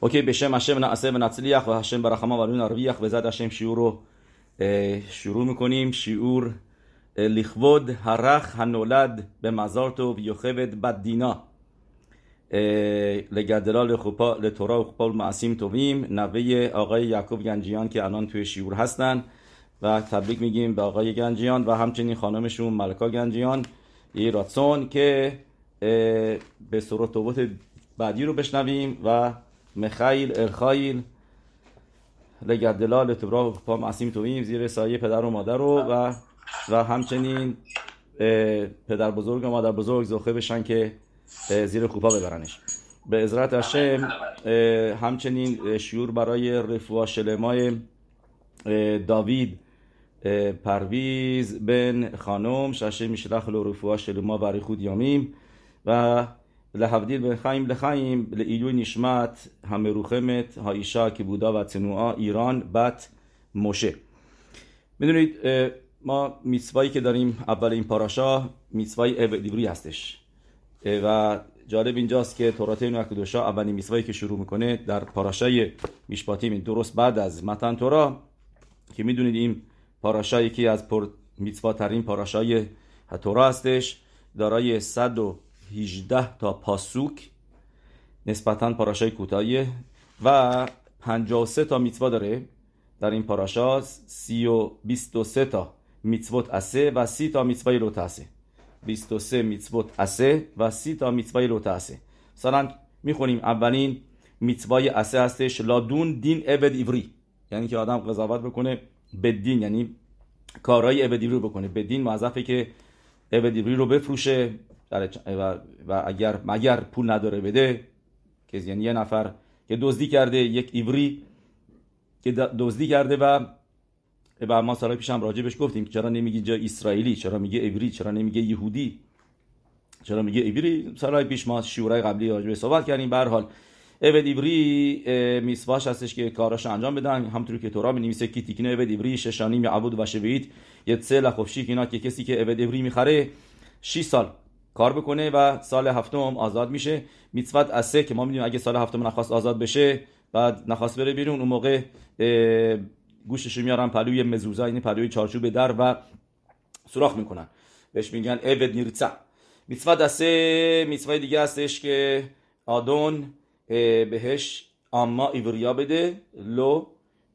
اوکی به شم هشم نعسه و نطلیخ و هشم برخما و لون عربیخ و زد هشم شیور رو شروع می‌کنیم شیور لخود هرخ هنولد به مزار تو بیوخبت بد دینا لگردلال خوبا لطورا و خوبا معصیم تویم نوه آقای یعقوب گنجیان که الان توی شیور هستن و تبریک میگیم به آقای گنجیان و همچنین خانم خانمشون ملکا گنجیان ای که به صورت بعدی رو بشنویم و مخیل ارخایل لگدلال تبراه پا معصیم تویم زیر سایه پدر و مادر رو و و همچنین پدر بزرگ و مادر بزرگ زخه بشن که زیر خوبا ببرنش به عزرت هشم همچنین شیور برای رفوا شلمای داوید پرویز بن خانم ششه میشلخ لو رفوا شلما و خود یامیم و ולהבדיל בין חיים לחיים לעילוי נשמת המרוחמת האישה כבודה והצנועה ایران בת مشه میدونید اه، ما میسوایی که داریم اول این پاراشا میسوای دیوری هستش اه، و جالب اینجاست که تورات این کدوشا اولین میسوایی که شروع میکنه در پاراشای میشپاتیم درست بعد از متن تورا که میدونید این پاراشا یکی از پر میتوا ترین پاراشای تورا هستش دارای 118 تا پاسوک نسبتا پاراشای کوتاهیه و 53 تا میتوا داره. در این پاراشا 30 و 23 تا میتوت اسه و 30 تا میتوای لوت اسه. 23 میتوت اسه و 30 تا میتوای لوت اسه. مثلا می‌خونیم اولین میتوای اسه هستش لادون دین ابد ایوری. یعنی که آدم قضاوت بکنه به دین یعنی کارهای ابدی رو بکنه. به دین موظفه که ابدی رو بفروشه در- و, و اگر مگر پول نداره بده که یعنی یه نفر که دزدی کرده یک ایوری که دزدی کرده و و ما سالهای پیش هم راجبش گفتیم چرا نمیگی جا اسرائیلی چرا میگه ایوری چرا نمیگه یهودی چرا میگه ایوری؟ سالهای پیش ما شورای قبلی راجبه صحبت کردیم. به هر حال عبد ایوری اه، میسواش هستش که کاراش انجام بدن همطور که تورا می که تیکنه عبد ایوری ششانی می عبود و شوید یه سه لخفشی که اینا که کسی که عبد ایوری می‌خره 6 سال کار بکنه و سال هفتم آزاد میشه. میتوت اسه که ما می‌دونیم اگه سال هفتم نخواست آزاد بشه بعد نخواست بره بیرون اون موقع اه، گوشتشو میارن پلوی مزوزا یعنی پلوی چارچوب در و سوراخ می‌کنن. بهش میگن عبد نیرتسا میتوا دسته میتوا دیگه هستش که آدون بهش اما ایوریا بده لو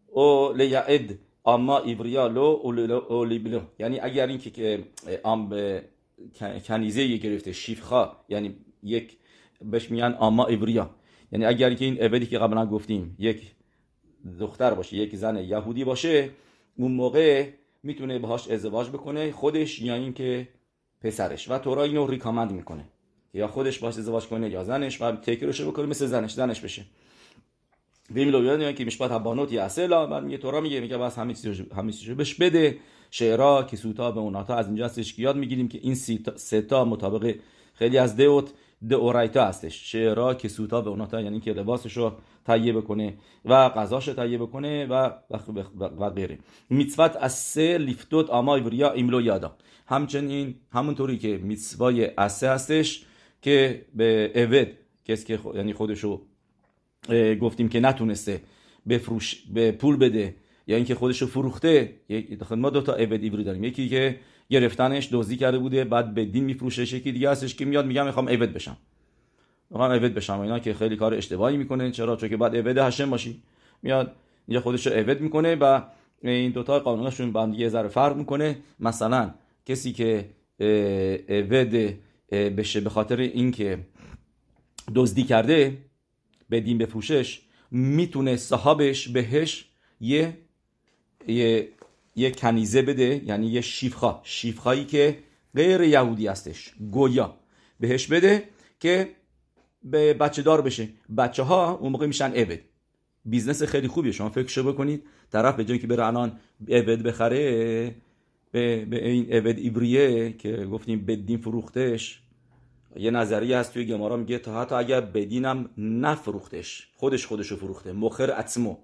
او لیعد اما ایوریا لو او لیبلو. یعنی اگر این که- به کنیزه گرفته شیفخا. یعنی یک بهش میگن اما ایوریا یعنی اگر که این عبدی که قبلا گفتیم یک دختر باشه یک زن یهودی باشه اون موقع می‌تونه باهاش ازدواج بکنه خودش یا اینکه پسرش. و تورا اینو ریکامند می‌کنه یا خودش باش ازدواج کنه یا زنش و تکرشو بکنه مثل زنش. زنش بشه. ویم لویان که میشپات هبانوت یا اصلا بعد میگه تورا میگه میگه بس همه چیزو همه چیزو بهش بده. شعرا که سوتا به اوناتا از اینجا هستش که یاد می‌گیریم که این سی تا- سه تا مطابق خیلی از دئوت دئورایتا هستش. شعرا که سوتا به اوناتا یعنی که لباسش رو تهیه بکنه و غذاش رو تهیه بکنه و و, غیره. میتوت از سه لیفتوت آما ایوریا ایملو یادا. همچنین همونطوری که میتوای اسه هستش که به اوید کسی که خو- یعنی خودشو گفتیم که نتونسته بفروش به پول بده یا اینکه خودشو فروخته یک داخل ما دو تا عبد ایوری داریم. یکی که گرفتنش دزدی کرده بوده بعد به دین میفروشش یکی دیگه هستش که میاد میگم می‌خوام عبد بشم. می‌خوام عبد بشم اینا که خیلی کار اشتباهی می‌کنه. چرا؟ چون که بعد عبد هشم باشی. میاد اینجا خودشو عبد می‌کنه و این دوتا قانونشون با هم دیگه ذره فرق می‌کنه. مثلا کسی که عبد بشه به خاطر اینکه دزدی کرده به دین بفروشش می‌تونه صاحبش بهش یه یه یه کنیزه بده یعنی یه شیفخا. شیفخایی که غیر یهودی هستش. גוי ا. بهش بده که به بچه دار بشه. بچه ها اون موقع میشن עבד. business خیلی خوبیه. شما فکرشو بکنید. طرف به جای که بره الان עבד بخره به, به این עבד עברי ه که گفتیم בית דין فروختش. یه نظریه هست توی גמרא میگه تا حتی اگر בית דין م نفروختش. خودش خودشو فروخته. מוכר עצמו.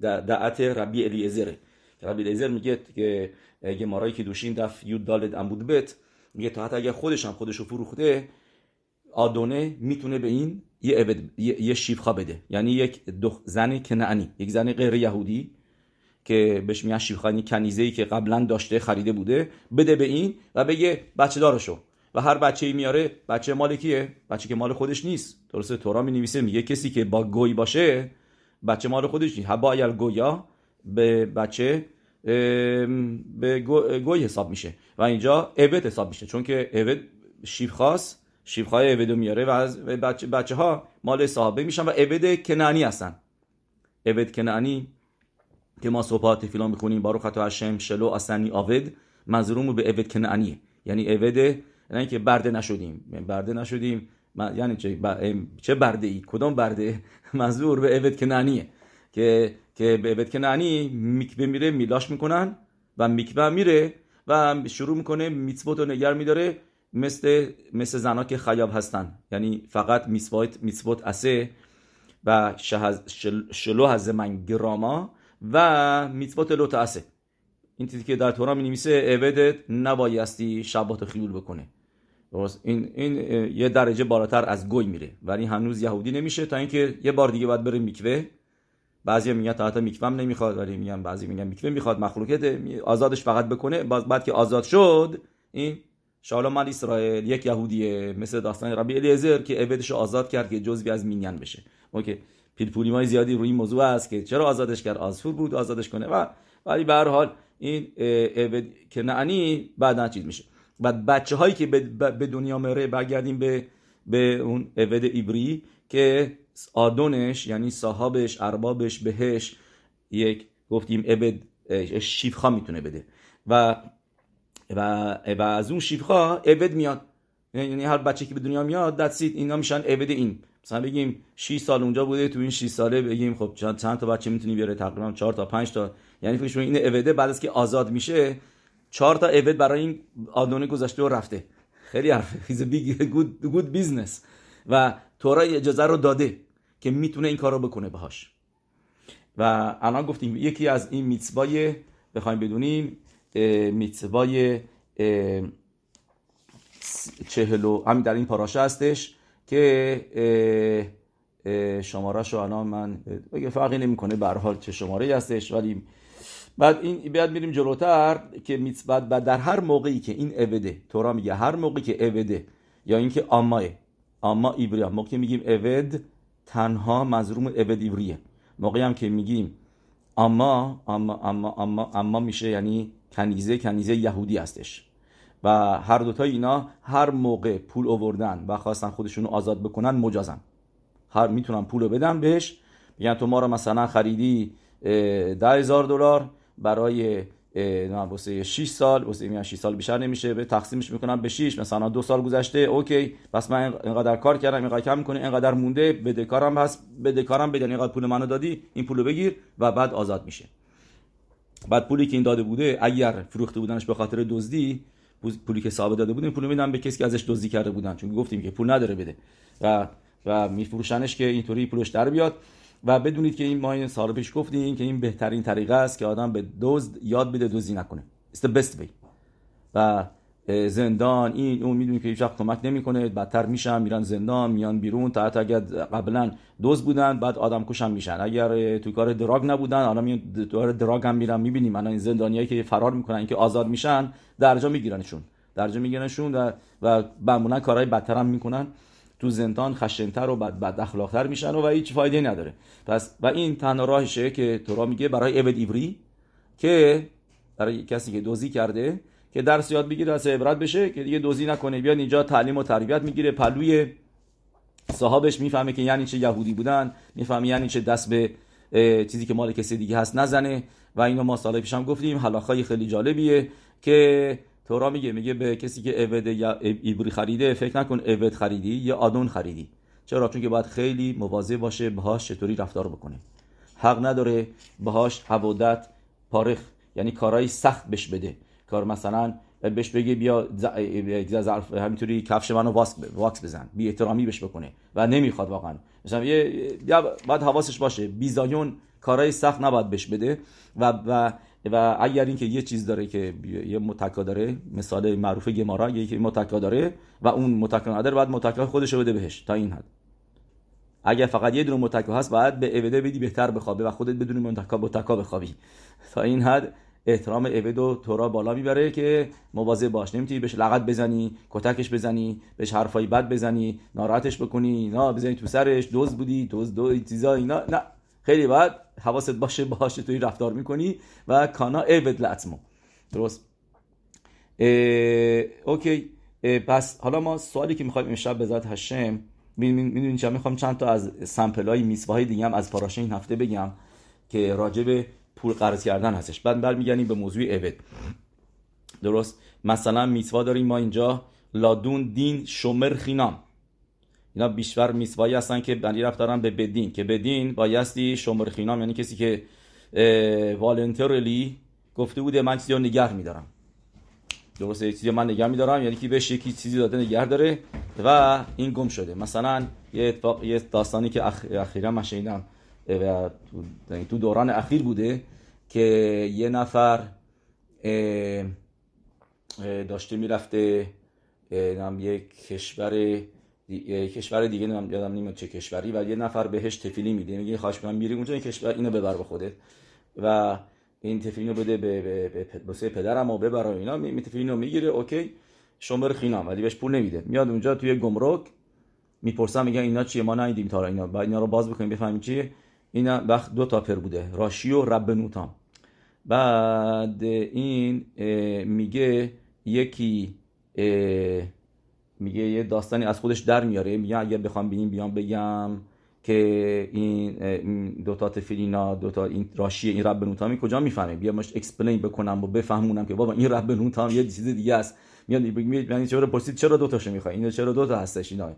דעת רבי אליעזר ه که ربی الیعزر میگه که گمارایی که دوشین دف یود دالد عمود بت میگه تا حتی اگر خودش هم خودشو فروخته آدونه می‌تونه به این یه, عبد، یه, یه شیفخا بده. یعنی یک دخ زن کنعانی یک زن غیر یهودی که بهش میگن شیفخانی کنیزه ای که قبلا داشته خریده بوده بده به این و بگه بچه دارشو. و هر بچه ای میاره بچه مال کیه؟ بچه که مال خودش نیست. درسته تورا می نویسه میگه کسی که با گوی باشه بچه مال خودش نیست. هبا گویا به بچه به گوی حساب میشه. و اینجا عبد حساب میشه. چون که عبد شیف خاص شیفخای عبدو میاره و از بچه, بچه ها مال صحابه میشن و عبد کنعانی هستن. عبد کنعانی که ما صبح تفیلا می‌خونیم بارو خطا هشم شلو اسنی آود منظورمون به عبد کنعانیه. یعنی عبد یعنی که برده نشدیم. برده نشدیم یعنی چه چه برده ای کدام برده؟ منظور به عبد کنعانیه. که که به عبد کنعانی میکبه میره میلاش می‌کنن و میکبه میره و شروع می‌کنه میتسبوت رو نگر میداره مثل مثل زنا که خیاب هستن. یعنی فقط میسوات میسوات اسه و شلو هز من گراما و میتوات لوت اسه این چیزی که در تورا می نویسه عبدت نبایستی شبات خیول بکنه. این این یه درجه بالاتر از گوی میره. ولی هنوز یهودی نمیشه تا اینکه یه بار دیگه باید بره میکوه. بعضی میگن تا حتی میکوه نمی‌خواد ولی میگن بعضی میگن میکوه می‌خواد مخلوقت آزادش فقط بکنه بعد که آزاد شد این شالوم مال اسرائیل یک یهودیه مثل داستان ربی الیزر که عبدش آزاد کرد که جزوی از مینین بشه. اوکی. پیلپولی مای زیادی روی این موضوع است که چرا آزادش کرد؟ آزفور بود آزادش کنه و ولی به هر حال این عبد که نعنی بعدا چیز میشه. بعد بچه هایی که به دنیا مره برگردیم به به اون عبد ایبری که آدونش یعنی صاحبش اربابش بهش یک گفتیم عبد شیفخا می‌تونه بده. و و, و از اون شیفخا عبد میاد. یعنی هر بچه که به دنیا میاد دستید اینا میشن عبد این. مثلا بگیم 6 سال اونجا بوده تو این 6 ساله بگیم خب چند, تا بچه می‌تونی بیاره؟ تقریبا 4 تا 5 تا. یعنی فکر این عبده بعد از که آزاد میشه 4 تا عبد برای این آدونه گذاشته و رفته. خیلی big good, good business. و تورا اجازه رو داده. که می‌تونه این کار رو بکنه باهاش. و الان گفتیم یکی از این میتسبای بخوایم بدونیم میتسبای چهلو همین در این پاراشه هستش که شماره شو الان من فرقی نمی‌کنه به حال چه شماره هستش ولی بعد این بعد میریم جلوتر که میتسبت بعد در هر موقعی که این اوده تورا میگه هر موقعی که اوده یا اینکه آماه آما ایبری موقعی میگیم اود تنها مزروم اود ایبریه موقعی هم که میگیم اما اما اما اما اما میشه یعنی کنیزه کنیزه یهودی هستش. و هر دوتا اینا هر موقع پول آوردن و خواستن خودشون رو آزاد بکنن مجازن. هر می‌تونن پول رو بدن بهش. میگن تو ما رو مثلا خریدی ده هزار دلار برای واسه 6 سال واسه میان 6 سال بیشتر نمیشه به تقسیمش می‌کنم به 6 مثلا دو سال گذشته اوکی پس من اینقدر کار کردم اینقدر کم می‌کنه اینقدر مونده بدهکارم هست بدهکارم بدن اینقدر پول منو دادی این پولو بگیر و بعد آزاد میشه. بعد پولی که این داده بوده اگر فروخته بودنش به خاطر دزدی پولی که صاحب داده بودن پول میدن به کسی که ازش دزدی کرده بودن. چون گفتیم که پول نداره بده. و و میفروشنش که اینطوری پولش در بیاد. و بدونید که این ما این سال پیش گفتیم که این بهترین طریقه است که آدم به دزد یاد بده دزدی نکنه. است best way. و زندان این اون می‌دونی که هیچ کمک نمی‌کنه بدتر میشن میرن زندان میان بیرون تا حتی اگر قبلا دوز بودن بعد آدم کشم میشن. اگر تو کار دراگ نبودن الان میان کار دراگ هم میرن می‌بینیم. الان این زندانیایی که فرار می‌کنن که آزاد میشن درجا میگیرنشون. درجا میگیرنشون و و معمولا کارهای بدتر هم می‌کنن. تو زندان خشنتر و بد, بد اخلاقتر میشن و, و هیچ فایده نداره. پس و این تنها راهشه که تورا میگه برای ابد ایوری که برای کسی که دوزی کرده که درس یاد بگیره از عبرت بشه که دیگه دوزی نکنه. بیاد اینجا تعلیم و تربیت می‌گیره. پلوی صاحبش می‌فهمه که یعنی چه یهودی بودن. می‌فهمه یعنی چه دست به چیزی که مال کسی دیگه هست نزنه. و اینو ما سال پیشم گفتیم. حلاخای خیلی جالبیه که تورا میگه میگه به کسی که اود یا ایبری خریده فکر نکن اود خریدی یا آدون خریدی. چرا؟ چون که باید خیلی مواظب باشه باهاش چطوری رفتار بکنه. حق نداره باهاش حوادت پارخ یعنی کارهای سخت بش بده. کار مثلا بهش بگه بیا ظرف همینطوری کفش منو واکس بزن. بی احترامی بهش بکنه و نمی‌خواد واقعا. مثلا یه باید حواسش باشه. بیزایون کارهای سخت نباید بهش بده و و و اگر اینکه یه چیز داره که یه متکا داره مثال معروف گمارا یه متکا داره و اون متکا نداره بعد متکا خودش بده بهش تا این حد. اگر فقط یه دونه متکا هست باید به اوده بدی بهتر بخوابه و خودت بدون متکا متکا بخوابی. تا این حد احترام اوید و تورا بالا می‌بره که مواظب باش. نمی‌تونی بهش لغت بزنی کتکش بزنی بهش حرفای بد بزنی ناراحتش بکنی نه بزنی تو سرش دوز بودی دوز دو چیزا اینا نه. خیلی باید حواست باشه باهاش توی رفتار می‌کنی و کانا اوید لاتمو درست. اوکی. پس حالا ما سوالی که می‌خوایم امشب به ذات هشم می‌دونی چه می‌خوام چند تا از سمپل های میسواهای دیگه هم از پاراشه این هفته بگم که راجع به پول قرض کردن هستش. بعد برمیگردیم به موضوع اوید درست. مثلا میسوا داریم ما اینجا. لادون دین شمر خینام. اینا بیشتر میسوایی هستن که بنی رفت دارن به بدین که بدین بایستی شمر خینام یعنی کسی که والنترلی گفته بوده من چیزی رو نگه میدارم. درسته چیزی من نگه میدارم یعنی که بهش یکی چیزی داده نگه داره و این گم شده. مثلا یه اتفاق یه داستانی که اخ... اخیرا من شنیدم و تو دوران اخیر بوده که یه نفر داشته می‌رفته یک کشور کشور دیگه نمی‌دونم یادم نمیاد چه کشوری و یه نفر بهش تفیلی میده. میگه خواهش می‌کنم میری اونجا این کشور اینو ببر به خودت. و این تفیلینو بده به به به پدرم و ببر اینا. می تفیلینو می‌گیره اوکی. شمر خینام ولی بهش پول نمیده. میاد اونجا توی گمرک می‌پرسم میگن اینا چیه؟ ما ندیدیم تا اینا. بعد اینا رو باز بکنیم بفهمیم چیه. اینا وقت دو تا پر بوده راشی و رب نوتام بعد این میگه یکی میگه یه داستانی از خودش در میاره. میگه اگه بخوام ببینیم بیام بگم که این دوتا תפילין ا دوتا این راشی این רבנו תם ی کجا می‌فهمه؟ بیامش explain بکنم و بفهمونم که بابا این רבנו תם یه چیز دیگه است. میاد یعنی چرا پرسید چرا دو تاشو می‌خوای؟ این چرا دو تا هستش اینا؟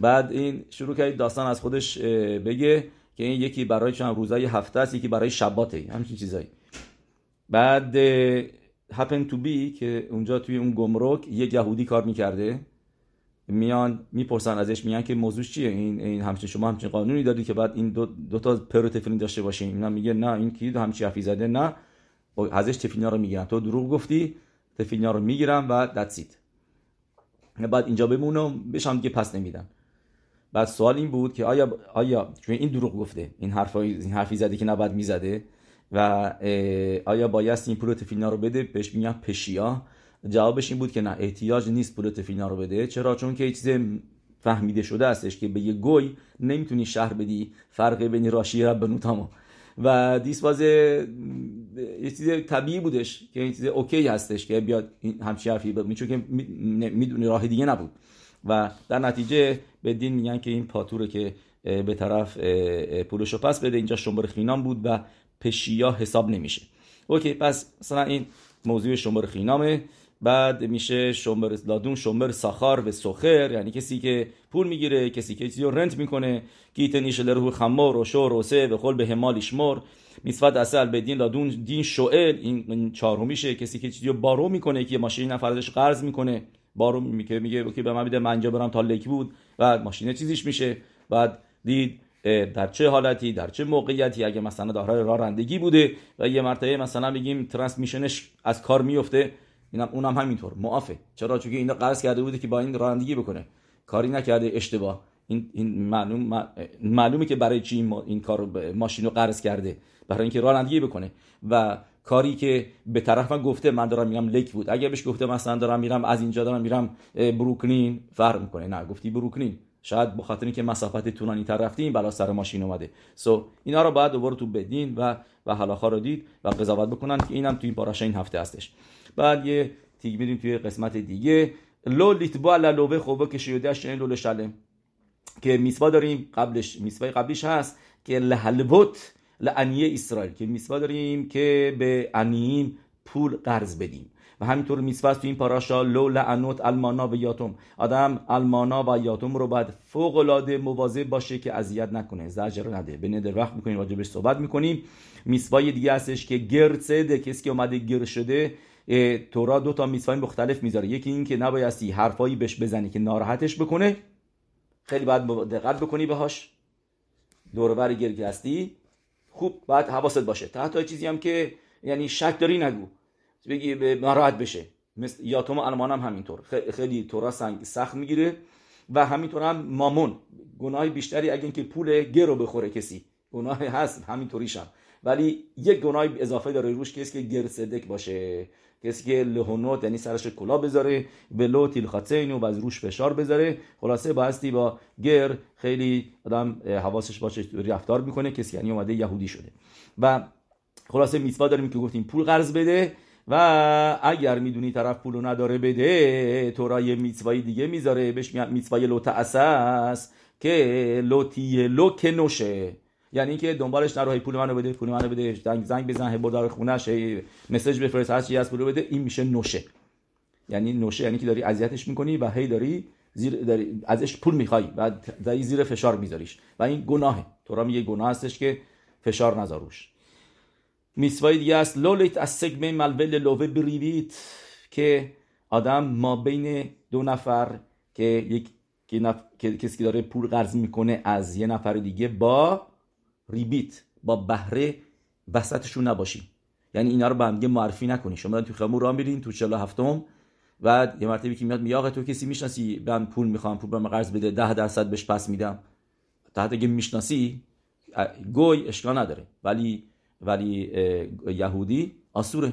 بعد این شروع کرد داستان از خودش بگه که این یکی برای چند روزای هفته است یکی برای شباته همچین چیزایی. بعد happen to be که اونجا توی اون گمرک یه یهودی کار می‌کرده. میان می‌پرسن ازش میگن که موضوع چیه؟ این این همچین شما همچین قانونی داری که بعد این دو, دو تا پر تفلین داشته باشین. اینا میگه نه این کی همچین حرفی زده؟ نه. ازش تفلینا رو می‌گیرن. تو دروغ گفتی تفلینا رو می‌گیرم و دتسیت بعد اینجا بمونم بشم دیگه پس نمیدن. بعد سوال این بود که آیا آیا چون این دروغ گفته؟ این حرف این حرفی زده که نباید می‌زده؟ و آیا بایست این پول تفیلنا رو بده؟ بهش میگن پشیا. جوابش این بود که نه احتیاج نیست پول تفیلنا رو بده. چرا؟ چون که چیز فهمیده شده استش که به یه گوی نمی‌تونی شهر بدی فرق بین راشی و بنوتامو و دیس باز یه چیز طبیعی بودش که این چیز اوکی هستش که بیاد همچی حرفی چون که می‌دونی راه دیگه نبود. و در نتیجه به دین میگن که این پاتوره که به طرف پولشو پس بده. اینجا شمار خینام بود و پشیا حساب نمیشه. اوکی پس مثلا این موضوع شمار خینامه بعد میشه شمر لادون شمر ساخار و سخر یعنی کسی که پول می‌گیره کسی که چیزی رنت می‌کنه گیت نیش لرهو خمار و شور و سه و خل به همال شمر میسفت اصل به دین لادون دین شوئل این چهارمیشه کسی که چیزی رو بارو می‌کنه که ماشین نفرش قرض می‌کنه. بارو میگه میگه اوکی به من میده من برم تا لک بود و ماشین چیزیش میشه. بعد دید در چه حالتی در چه موقعیتی اگه مثلا دارای رانندگی بوده و یه مرتبه مثلا بگیم ترانسمیشنش از کار میفته اینم اونم همینطور معافه. چرا؟ چون اینا قرض کرده بوده که با این رانندگی بکنه. کاری نکرده اشتباه. این, این معلوم معلومه که برای چی این, این کار ماشین رو قرض کرده. برای اینکه رانندگی بکنه. و کاری که به طرف من گفته من دارم میرم لیک بود. اگه بهش گفته مثلا دارم میرم از اینجا دارم میرم بروکلین فرق می‌کنه. نه گفتی بروکلین. شاید به خاطر اینکه مسافت طولانی تر رفتیم بلا سر ماشین اومده. سو so, اینا رو باید دوباره تو بدین و و حلاخا رو دید و قضاوت بکنن که اینم تو این پاراشه این هفته هستش. بعد یه تیگ میریم توی قسمت دیگه. لو لیتبا لوه خوبه که شیوده شنین لول شلم که میسوا داریم قبلش میسوای قبلیش هست که لحلبوت لعنیه اسرائیل. که میسوا داریم که به انیین پول قرض بدیم. و همینطور میسوست تو این پاراشا لو لعنوت المانا و یاتم آدم المانا و یاتم رو باید فوق العاده مواظب باشه که اذیت نکنه. زجر نده. به ندر وقت می‌کنیم راجبش صحبت می‌کنیم. میسوای دیگه هستش که گرسده کسی که اومده گر شده تورا دو تا میسوای مختلف می‌ذاره. یکی این که نبایستی حرفایی بهش بزنی که ناراحتش بکنه. خیلی باید دقت بکنی باهاش. دوربر گرگ هستی. خوب باید حواست باشه. تا چیزی هم که یعنی شک داری نگو. بگی ناراحت بشه. مثل یاتوم المان هم همینطور. خیلی تورا سنگ سخت می‌گیره و همینطور هم مامون. گناه بیشتری اگه اینکه پول گرو بخوره کسی. گناه هست همینطوریش هم. ولی یک گناه اضافه داره روش کسی که گرسدک باشه. کسی که لهونوت یعنی سرش کلا بذاره ولو تیلخاتین و از روش فشار بذاره. خلاصه بایستی با گر خیلی آدم حواسش باشه رفتار می‌کنه. کسی یعنی اومده یهودی شده. و خلاصه میتوا داریم که گفتیم پول قرض بده. و اگر می‌دونی طرف پولو نداره بده تو را یه میتوای دیگه می‌ذاره بهش میاد میتوای لو اساس که لوتی لو که نوشه. یعنی که دنبالش نرو پول منو بده پول منو بده زنگ زنگ بزن هی بردار خونش هی مسیج بفرست هر چی از پول بده این میشه نوشه. یعنی نوشه یعنی که داری اذیتش می‌کنی و هی داری زیر داری ازش پول می‌خوای و داری زیر فشار میذاریش. و این گناهه. تو را میگه گناه هستش که فشار نذاروش میسوای دیگه است. لولیت از سگمه ملول لوه بریویت که آدم ما بین دو نفر که یک که نف... کسی که داره پول قرض می‌کنه از یه نفر دیگه با ریبیت با بهره وسطشون نباشی یعنی اینا رو به هم معرفی نکنی. شما تو خیابون راه میرین تو 47 هفتم و یه مرتبه که میاد میگه تو کسی می‌شناسی؟ من پول می‌خوام پول من قرض بده 10 درصد بهش پس میدم. تا اگه می‌شناسی گوی اشکال نداره. ولی ولی یهودی آسوره.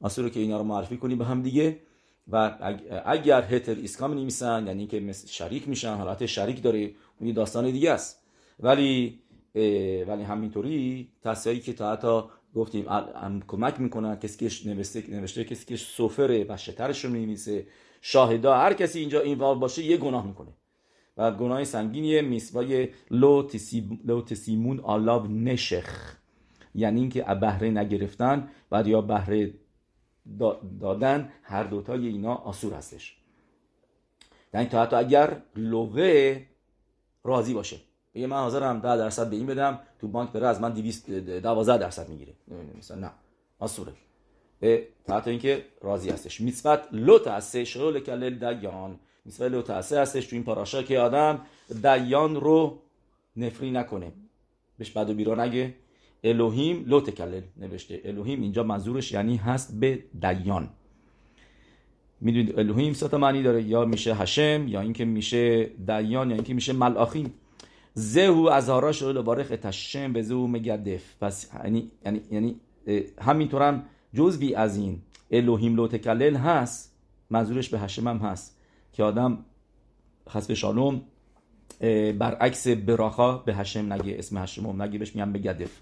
آسوره که اینا رو معرفی کنی به هم دیگه. و اگر هتر اسکام نمیسن یعنی که شریک میشن حالت شریک داره اون داستان دیگه است. ولی ولی همینطوری تصایی که تا حتی گفتیم هم کمک می‌کنن کسی که نوشته, نوشته کسی که سفره و شترش رو میمیسه شاهدا هر کسی اینجا این باشه یه گناه می‌کنه. و گناه سنگینیه میسوای لو تسیمون آلاو نشخ. یعنی اینکه بهره نگرفتن و یا بهره دادن هر دوتای اینا آسور هستش. یعنی تا حتی اگر لوه راضی باشه. بگه من حاضرم 10 درصد به این بدم تو بانک بره از من 212 درصد می‌گیره. مثلا نه. آسوره. تا حتی اینکه راضی هستش. میسبت لوت هسته شغل کلل دیان. میسبت لوت هسته هستش تو این پاراشا که آدم دیان رو نفری نکنه. بهش بد و بیرا نگه. الوهیم لو تکلل نوشته. الوهیم اینجا منظورش یعنی هست به دیان. می‌دونید الوهیم سه معنی داره. یا میشه هشم یا اینکه میشه دیان یا اینکه میشه ملاخیم زهو از هارا شده بارخ اتشم به زهو مگدف پس یعنی یعنی یعنی هم جزوی از این الوهیم لو تکلل هست. منظورش به هشم هم هست. که آدم خسب شالوم برعکس براخا به هشم نگه اسم هشم نگه بهش میگن بگدف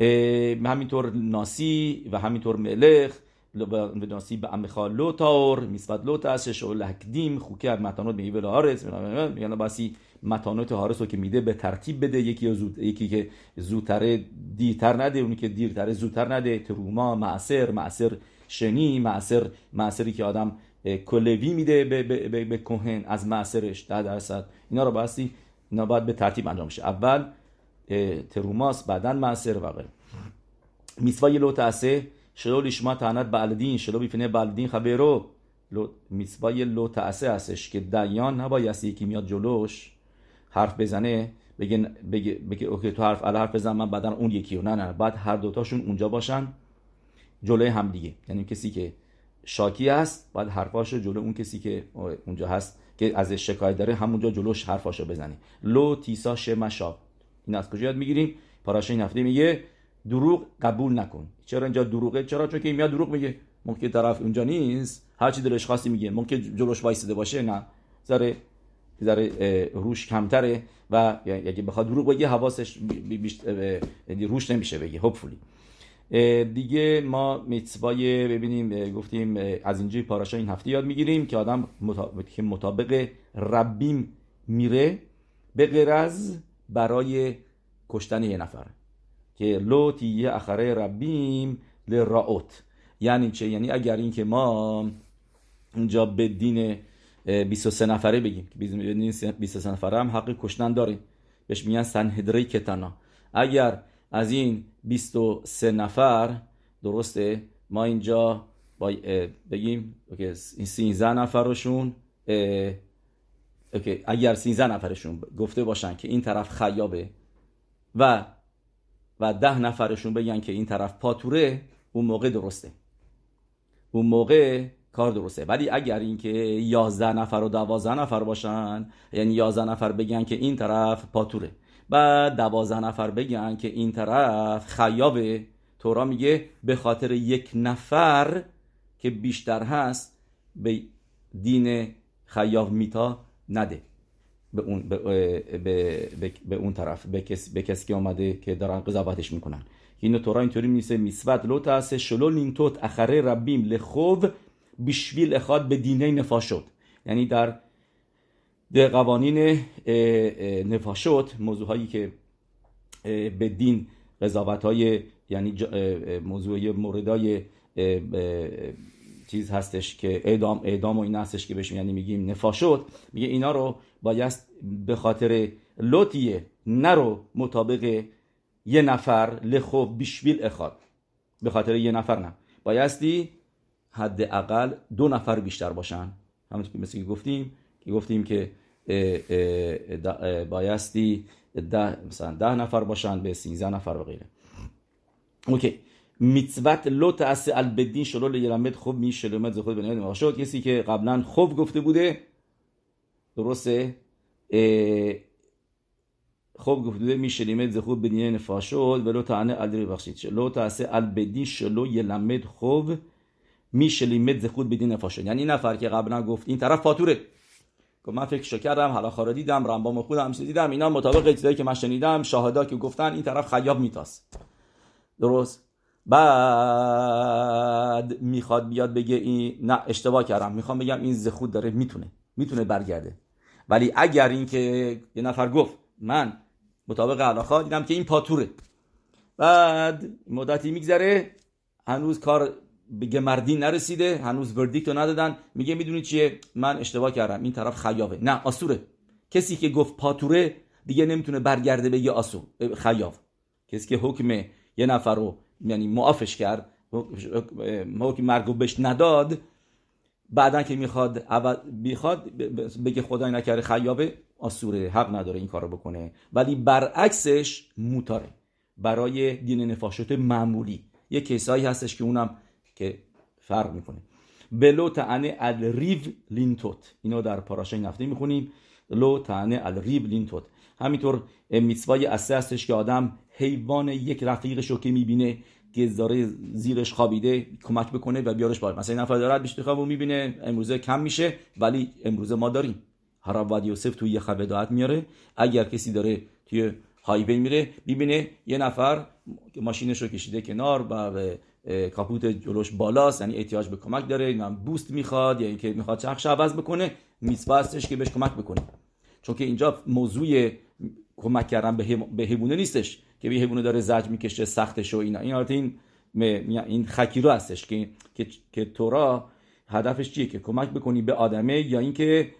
همینطور ناسی و همینطور ملخ و ناسی به امخا لوتار میسبت لوت ازش و لکدیم خوکه متانات به ایول هارس میگن باسی متانات هارس رو که میده به ترتیب بده. یکی زود یکی که زودتره دیرتر نده اونی که دیرتره زودتر نده. تروما معصر معصر شنی معصر معصری که آدم کلوی میده به, به, به, به کوهن از معصرش ده درصد. اینا رو باسی اینا باید به ترتیب انجام شه اول تروماس بعدن معصر و غیره میسوای لو تاسه شلو لیشما تعنت بعلدین شلو بیفنه بعلدین خبرو میسوای لو تاسه هستش که دیان نبایستی یکی میاد جلوش حرف بزنه بگه بگه, بگه اوکی تو حرف حرف بزن من بعدا اون یکی رو. نه نه بعد هر دوتاشون اونجا باشن جلوی هم دیگه. یعنی کسی که شاکی هست بعد حرفاشو جلو اون کسی که اونجا هست که از شکایت داره همونجا جلوش حرفاشو بزنی لو تیسا شمشاب این از کجا یاد می‌گیریم؟ پاراشه این میگه دروغ قبول نکن. چرا اینجا دروغه؟ چرا؟ چون که میاد دروغ میگه. ممکن طرف اونجا نیست. هر چی دلش خواستی میگه. ممکن جلوش وایساده باشه. نه. ذره ذره روش کمتره و اگه بخواد دروغ بگه حواسش یعنی روش نمیشه بگه. هوپفولی دیگه ما میتسوای ببینیم گفتیم از اینجای پاراشا این هفته یاد می‌گیریم که آدم مطابق ربیم میره. به غیر از برای کشتن یه نفر. که لوتی یه اخره ربیم لراوت یعنی چه؟ یعنی اگر این که ما اونجا به دین 23 نفره بگیم. که 23 نفره هم حق کشتن داریم. بهش میگن سنهدری کتانا اگر از این 23 نفر درسته؟ ما اینجا بگیم این 13 نفرشون اوکی اگر 13 نفرشون گفته باشن که این طرف خیابه و و ده نفرشون بگن که این طرف پاتوره اون موقع درسته. اون موقع کار درسته. ولی اگر اینکه 11 نفر و 12 نفر باشن یعنی 11 نفر بگن که این طرف پاتوره بعد 12 نفر بگن که این طرف خیابه تورا میگه به خاطر یک نفر که بیشتر هست به دین خیاب میتا نده. به اون, به, به, به, اون طرف به, کس، به کسی که آمده که دارن قضاوتش می‌کنن. اینو تورا اینطوری میسه میسوت لو تاسه شلو نینتوت اخره ربیم لخوب بیشویل اخاد به دینه نفاشد یعنی در در قوانین نفاشت موضوع هایی که به دین قضاوت های یعنی موضوع موردای چیز هستش که اعدام اعدام و این هستش که بهش یعنی میگیم نفاشت میگه اینا رو باید به خاطر لوتیه نرو مطابق یه نفر لخوب بیشویل اخاد به خاطر یه نفر نه. بایستی حداقل دو نفر بیشتر باشن. همونطور که مثل که گفتیم که گفتیم که بایستی ده مثلا ده نفر باشن به سینزده نفر و غیره. اوکی. میتوت لو تأسه البدین شلو لیرمد خوب می شلومت خود بنیاد شد کسی که قبلا خوب گفته بوده درسته خوب گفته بوده می شلیمت زخود بدین نفاشد ولو تعنه الدری بخشید لو تأسه البدین شلو یلمد خوب میشلیمت زخود بدین نفاشد یعنی نفر که قبلا گفت این طرف فاتوره که من فکر کردم حالا خارا دیدم رمبام خودم دیدم اینا مطابق چیزایی که من شنیدم شاهدا که گفتن این طرف خیاب میتاس درست بعد می‌خواد بیاد بگه این نه اشتباه کردم. می‌خوام بگم این زخود داره می‌تونه می‌تونه برگرده. ولی اگر این که یه نفر گفت من مطابق علاقه دیدم که این پاتوره. بعد مدتی میگذره هنوز کار به مردی نرسیده هنوز وردیکت رو ندادن. میگه می‌دونی چیه؟ من اشتباه کردم. این طرف خیابه. نه آسوره. کسی که گفت پاتوره دیگه نمی‌تونه برگرده بگه آسو خیاب. کسی که حکم یه نفر رو یعنی معافش کرد حکم مرگو بهش نداد بعدا که می‌خواد بیخواد بگه خدای نکرده خیابه آسوره حق نداره این کارو بکنه. ولی برعکسش موتاره. برای دین نفاشت معمولی. یه کیسایی هستش که اونم که فرق می‌کنه. بلو تعنه الریو لینتوت. اینو در پاراشای نفتی می‌خونیم. لو تعنه الریو لینتوت. همینطور میسوای اسه هستش که آدم حیوان یک رفیقش رو که می‌بینه که داره زیرش خوابیده کمک بکنه و بیارش بالا. مثلا نفر دارد بیشتر خواب می‌بینه امروزه کم میشه ولی امروزه ما داریم. وادی یوسف توی یه خبر دعات میاره اگر کسی داره توی هایوی میره ببینه یه نفر ماشینش رو کشیده کنار و کاپوت جلوش بالاست. یعنی احتیاج به کمک داره من بوست می‌خواد یا اینکه می‌خواد چرخش عوض بکنه میسوا که بهش کمک بکنه. چون که اینجا موضوع کمک کردن به حیوانه نیستش. که حیوانه داره زج می‌کشه سختش و اینا. این البته این این خکیرو هستش که که, که تورا هدفش چیه؟ که کمک بکنی به آدمه یا اینکه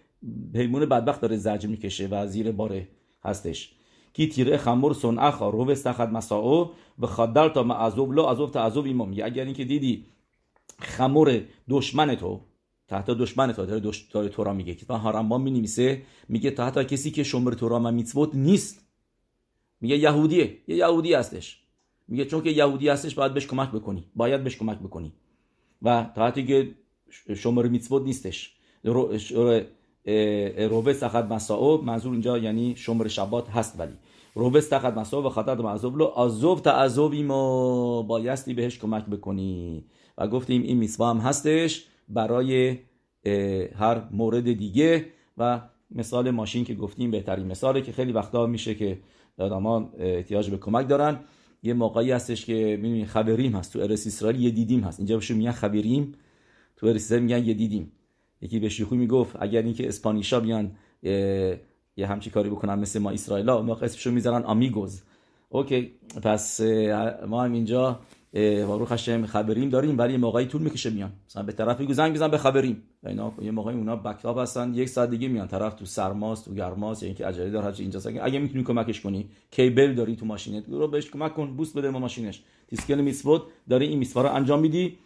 حیوان بدبخت داره زج می‌کشه و زیر باره هستش. کی تیره خمور سن اخا رو استخد مساو و خدل تا معذوب لو عذوب تعذوب ایمام. اگر اینکه دیدی خمور دشمن تو تحت دشمن تو داره داره تورا میگه. که هارمبا می نویسه میگه تحت کسی که شمر تورا و میتوت نیست. میگه یهودیه. یه یهودی هستش. میگه چون که یهودی هستش باید بهش کمک بکنی. باید بهش کمک بکنی. و تحت که شمر میتوت نیستش. روبه سخت مساو منظور اینجا یعنی شمر شبات هست ولی. روبه سخت مساو و خطر معذوب لو عذوب تعذوبی ما بایستی بهش کمک بکنی. و گفتیم این میسوا هم هستش برای هر مورد دیگه. و مثال ماشین که گفتیم بهترین مثاله که خیلی وقتا میشه که آدما احتیاج به کمک دارن. یه موقعی هستش که می‌بینید خبریم هست. تو ارس اسرائیل یه دیدیم هست. اینجا بشه میگن خبریم. تو ارس میگن یه دیدیم. یکی به شیخوی می‌گفت اگر اینکه اسپانیشا بیان یه همچی کاری بکنن مثل ما اسرائیلا ما اسمشو می‌ذارن آمیگوز. اوکی. پس ما هم اینجا واروخ هشم خبریم داریم ولی موقعی طول می‌کشه میان مثلا به طرف میگو زنگ بزن به خبریم اینا یه موقعی اونا بکاپ هستن یک ساعت دیگه میان طرف تو سرماست تو گرماست یا اینکه عجله داره اینجا اگه می‌تونی کمکش کنی کیبل داری تو ماشینت رو بهش کمک کن بوست بده ما ماشینش دیسکل میسوت داری این میسوا رو انجام میدی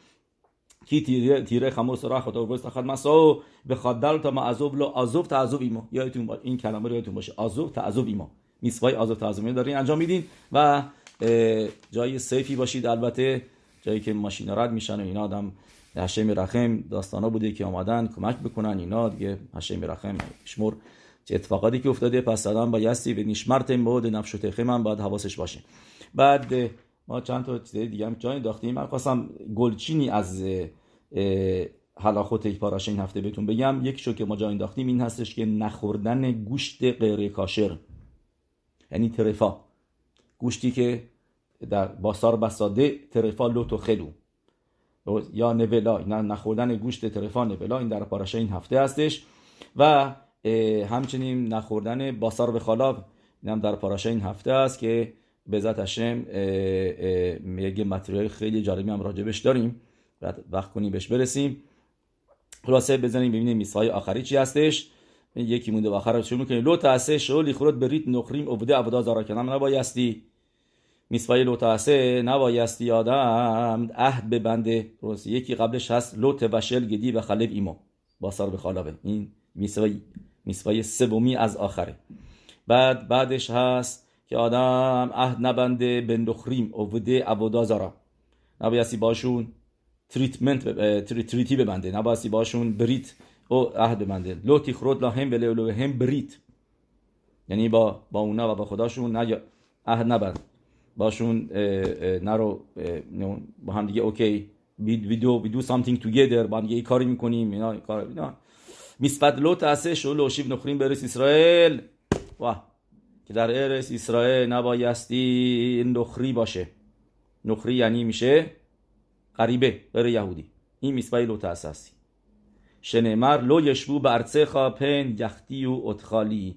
کی تیره تیره خمر سرا خدا و خد مسا به خدل تا معذوب لو عذوب تعذوب ایما یادتون باشه این کلمه رو یادتون باشه عذوب تعذوب ایما میسوای عذوب تعذوب دارین انجام میدین و جای سیفی باشید. البته جایی که ماشین رد میشن و اینا آدم هشم رحم داستانا بوده که آمدن کمک بکنن اینا دیگه هشم رحم شمر. چه اتفاقاتی که افتاده؟ پس آدم بایستی به نیشمرتم بود نفش و هم باید حواسش باشه. بعد ما چند تا چیز دیگه هم جای داختیم من خواستم گلچینی از حلاخوت یک پاراشه این هفته بهتون بگم. یک شو که ما جا انداختیم این هستش که نخوردن گوشت غیر کاشر یعنی ترفا. گوشتی که در باسار بساده ترفا لوت و خلو. یا نولا نخوردن گوشت ترفا نولا این در پاراشه این هفته هستش. و همچنین نخوردن باسار به خالاب این هم در پاراشه این هفته است که به ذات هشم یک متریال خیلی جالبی هم راجبش داریم. وقت کنیم بهش برسیم. خلاصه بزنیم ببینیم میسای آخری چی هستش. یکی مونده و آخر رو شروع می‌کنیم. لو تاسه شو لیخورت برید نخریم. عبده عبدا زارا کنم. نبایستی. میسوای لو تاسه نبایستی آدم. عهد ببنده درست یکی قبلش هست لوت وشل گدی و خلب ایمو با سر به خالبه این میسوای מצווה ی سومی از آخره. بعد بعدش هست که آدم عهد نبنده به נוכרים. עובדי עבודה זרה. نبایستی باشون treatment treaty ببنده. نبایستی باشون ברית او عهد ببنده. לא תכרות להם ולאלוהיהם ברית یعنی با با اونا و با خداشون نه عهد نبند. باشون نرو با هم دیگه okay. we do we do something together با هم دیگه کاری می‌کنیم اینا کار اینا. میسفد لو تاسه شو لو شیب نخریم برس اسرائیل. واه. که در ارس اسرائیل نبایستی نخری باشه. نخری یعنی میشه غریبه غیر یهودی. این میسوای لوت اساسی شنمر لو یشبو به ارچه پن یختی و اتخالی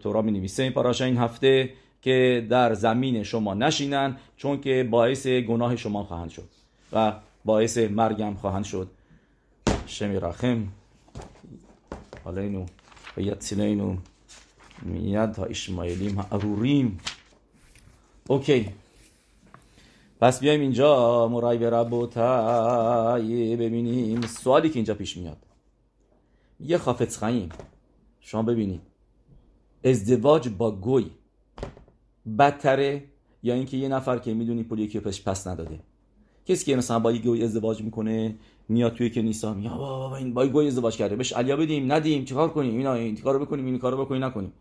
تورا می نویسه این پاراشا این هفته. که در زمین شما نشینن چون که باعث گناه شما خواهند شد و باعث مرگم خواهند شد. شمی رحم. اینو و یتسینینو میاد تا اشمایلیم اوکی. پس بیایم اینجا. مرای به ربوتای ببینیم سوالی که اینجا پیش میاد. یه خافت خاییم شما ببینید. ازدواج با گوی. بدتره یا اینکه یه نفر که می‌دونی پول یکی پس پس نداده. کسی که مثلا با یه גוי ازدواج می‌کنه میاد توی کنیسا میگه بابا این با גוי ازدواج کرده. بهش עליה بدیم ندیم چیکار کنیم؟ اینا این کارو بکنیم این کارو بکنیم نکنیم.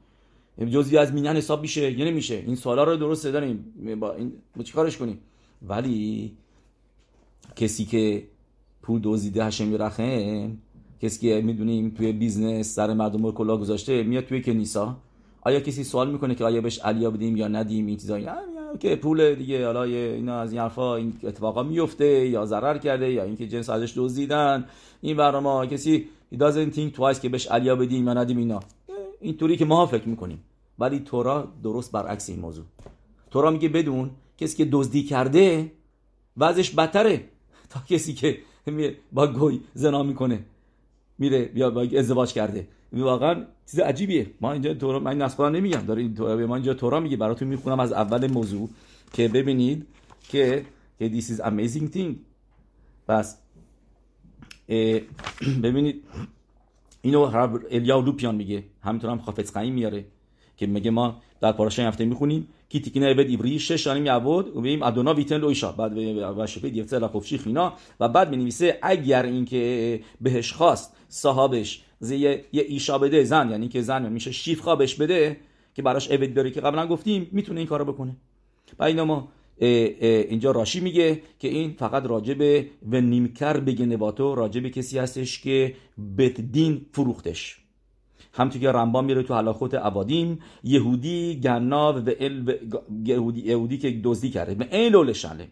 جزوی از מניין حساب میشه یا نمیشه. این سوالا رو درست داریم. با این چیکارش کنیم؟ ولی کسی که پول دزدیده השם ירחם کسی که می‌دونیم توی business سر مردم رو کلا گذاشته میاد توی کنیسا. آیا کسی سوال می‌کنه که آیا بهش علیا بدیم یا ندیم؟ این چیزا که پول دیگه. حالا اینا از این حرفا این اتفاقا میفته یا ضرر کرده یا اینکه جنس ازش دزدیدن. این برنامه کسی doesn't think twice که بهش علیا بدیم یا ندیم اینا. اینطوری که ما فکر می‌کنیم. ولی تورا درست برعکس این موضوع. تورا میگه بدون کسی که دزدی کرده وضعش بدتره. تا کسی که با گوی زنا می‌کنه میره یا با ازدواج کرده. واقعا چیز عجیبیه. ما اینجا تورا من نسخه نمیگم. داره این تورا ما اینجا تورا میگه براتون می‌خونم از اول موضوع که ببینید که که this is amazing thing. پس ببینید اینو الیا لوپیان میگه. همینطور هم خافت میاره که میگه ما در پاراشای هفته می‌خونیم. کی تیکینه عبد عبری شش شانیم یعبد و بیم ادونا ویتن لویشا بعد و شفه دیفته لخفشی خینا. و بعد می اگر اینکه بهش خواست صاحبش زی یه ایشا بده زن یعنی که زن میشه شیف خوابش بده که براش عبد بره که قبلا گفتیم می‌تونه این کارو بکنه. و اینا ما اینجا راشی میگه که این فقط راجب و نیمکر بگه نباتو راجب کسی هستش که بت دین فروختش. همونطور که رمبان میره تو حلاخوت عبادیم یهودی گناب و ال یهودی, یهودی که دزدی کرده. به این لول شله.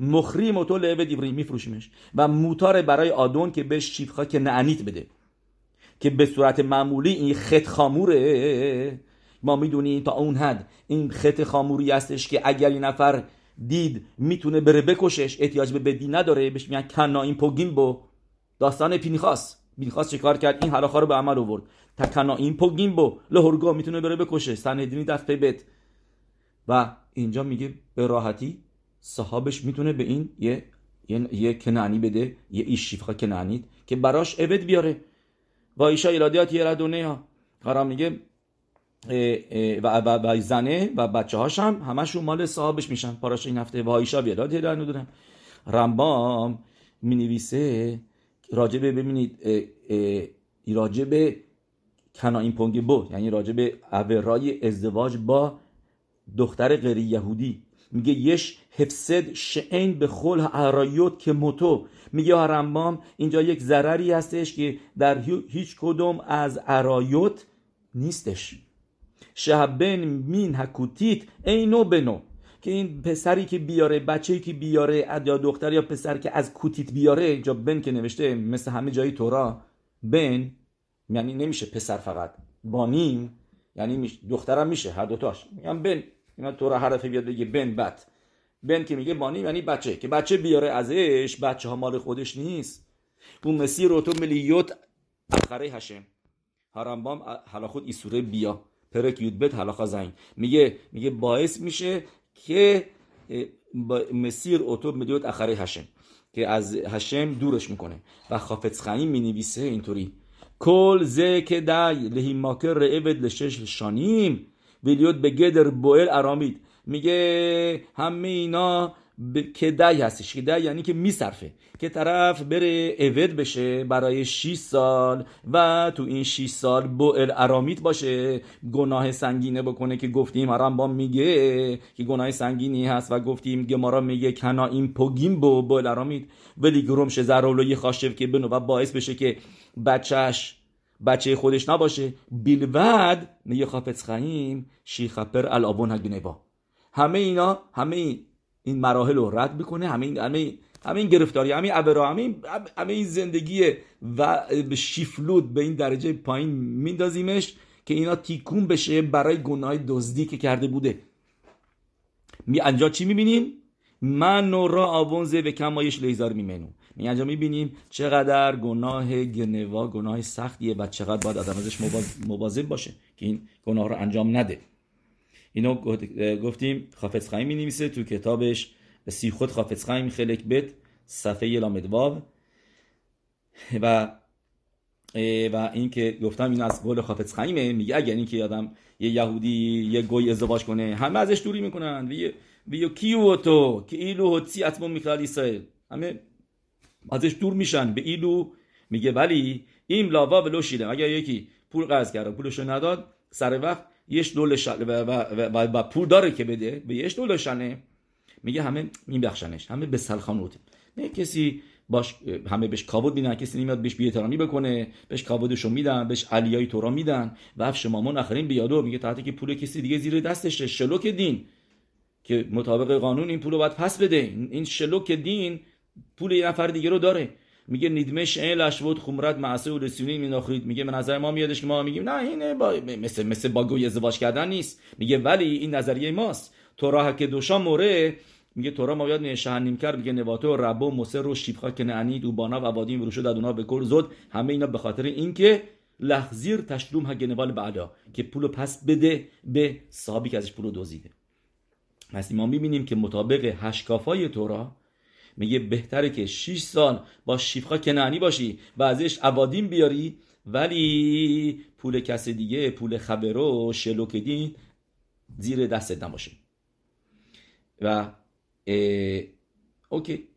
مخری موتو لعبه دیوری میفروشیمش. و موتار برای آدون که بهش شیفخا که نعنیت بده. که به صورت معمولی این خط خاموره. ما می‌دونیم تا اون حد این خط خاموری هستش که اگر این نفر دید می‌تونه بره بکشش احتیاج به بدی نداره. بهش میگن کنا این پوگیم بو داستان پینخاس پینخاس چه کار کرد؟ این حلاخا رو به عمل آورد. تکنا این پوگیم بو لهرگا می‌تونه بره بکشه. سندینی دست بیت و اینجا میگه به راحتی صحابش می‌تونه به این یه یه, کنانی بده. یه ایش شیفخا کنانید که براش عبد بیاره. و ایشا ایلادیات یه ها قرار میگه و, و, زنه و بچه هاش هم همشون مال صاحبش میشن. پاراش این هفته و ایشا بیادات یه ندونم رمبام می نویسه راجبه ببینید راجبه کناین پونگ بو یعنی راجبه اورای ازدواج با دختر غیر یهودی. میگه یش حفظد شعین به خل عرایوت که موتو. میگه رمبام اینجا یک ضرری هستش که در هیچ کدوم از عرایوت نیستش. شهبن مین حکوتیت اینو بنو. که این پسری که بیاره بچه‌ای که بیاره یا دختر یا پسر که از کوتیت بیاره اینجا بن که نوشته مثل همه جای تورا. بن یعنی نمیشه پسر فقط. بانیم یعنی دخترم میشه هر دوتاش. میگم بن. اینا تورا حرفه بیاد بگه بن بت بن که میگه بانیم یعنی بچه که بچه بیاره ازش بچه ها مال خودش نیست. اون مسیر رو تو ملیوت اخره هشم. هرمبام حالا خود ایسوره بیا. پرک یودبت حلاخا زنگ. میگه میگه باعث میشه که مسیر اوتو ملیوت اخره هشم. که از هشم دورش می‌کنه. و خافت خیم می نویسه اینطوری. کل زه که دای لهی ماکر رعبد لشش شانیم. ولیوت به گدر بوئل ارامید میگه همه اینا ب... کدی هستش. کدی یعنی که میصرفه. که طرف بره اود بشه برای 6 سال و تو این 6 سال بوئل ارامیت باشه. گناه سنگینه بکنه که گفتیم با میگه. که گناه سنگینی هست و گفتیم گمارا میگه کنا این پوگیم بو بوئل ارامیت ولی گرومش زرولوی خاشف که بنو و باعث بشه که بچهش بچه خودش نباشه. بیلود میگه خافت خیم شیخپر الابون با. همه اینا همه این این مراحل رو رد می‌کنه همه این همه همه این گرفتاری همه ابرا همه همه این زندگی و شیفلود به این درجه پایین میندازیمش که اینا تیکون بشه برای گناه دزدی که کرده بوده. می انجا چی می‌بینیم؟ من نورا آونزه به کمایش لیزار میمنو می انجا می‌بینیم چقدر گناه گنوا گناه سختیه و چقدر باید آدم ازش مواظب باشه که این گناه رو انجام نده. اینو گفتیم خافز خایم می نویسه تو کتابش. سی خود خافز خلک بت صفحه لامدواو و و این که گفتم این از قول خافز خایمه میگه اگر این که آدم یه یهودی یه گوی ازدواج کنه همه ازش دوری می‌کنن. و یه کیو تو؟ که ایلو هتسی اتمون می‌خواد اسرائیل همه ازش دور میشن. به ایلو میگه ولی این لاوا ولو شیلم اگر یکی پول قرض کرد پولشو نداد سر وقت یش دول و, و, و, پول داره که بده به یش دول شنه میگه همه میبخشنش. همه به سلخانوت نه کسی باش همه بهش کابود میدن. کسی نمیاد بهش بی‌احترامی بکنه. بهش کابودشو میدن بهش علیای تورا میدن. و افش مامون آخرین بیادو میگه تحت که پول کسی دیگه زیر دستشه. شلوک دین. که مطابق قانون این پول رو باید پس بده. این شلوک دین پول یه نفر دیگه رو داره. میگه ندمش این لشوت خمرت معصه و رسیونی میناخرید. میگه به نظر ما میادش که ما میگیم نه اینه با... مثل مثل باگوی ازدواج کردن نیست. میگه ولی این نظریه ماست. تو راه که دوشا موره میگه تورا ما یاد شهنیم کرد. میگه نواتو و ربو مصر و شیبخا که نعنی دوبانا و عبادیم و شد به کل زد. همه اینا به خاطر اینکه لحظیر تشلوم ها گنوال بعدا که پولو پس بده به صاحبی که ازش پولو دزدیده. پس ما می‌بینیم که مطابق هشکافای تورا میگه بهتره که 6 سال با شیفخا کنانی باشی و ازش عبادیم بیاری. ولی پول کس دیگه پول خبرو شلوکدین زیر دستت نباشه. و okay.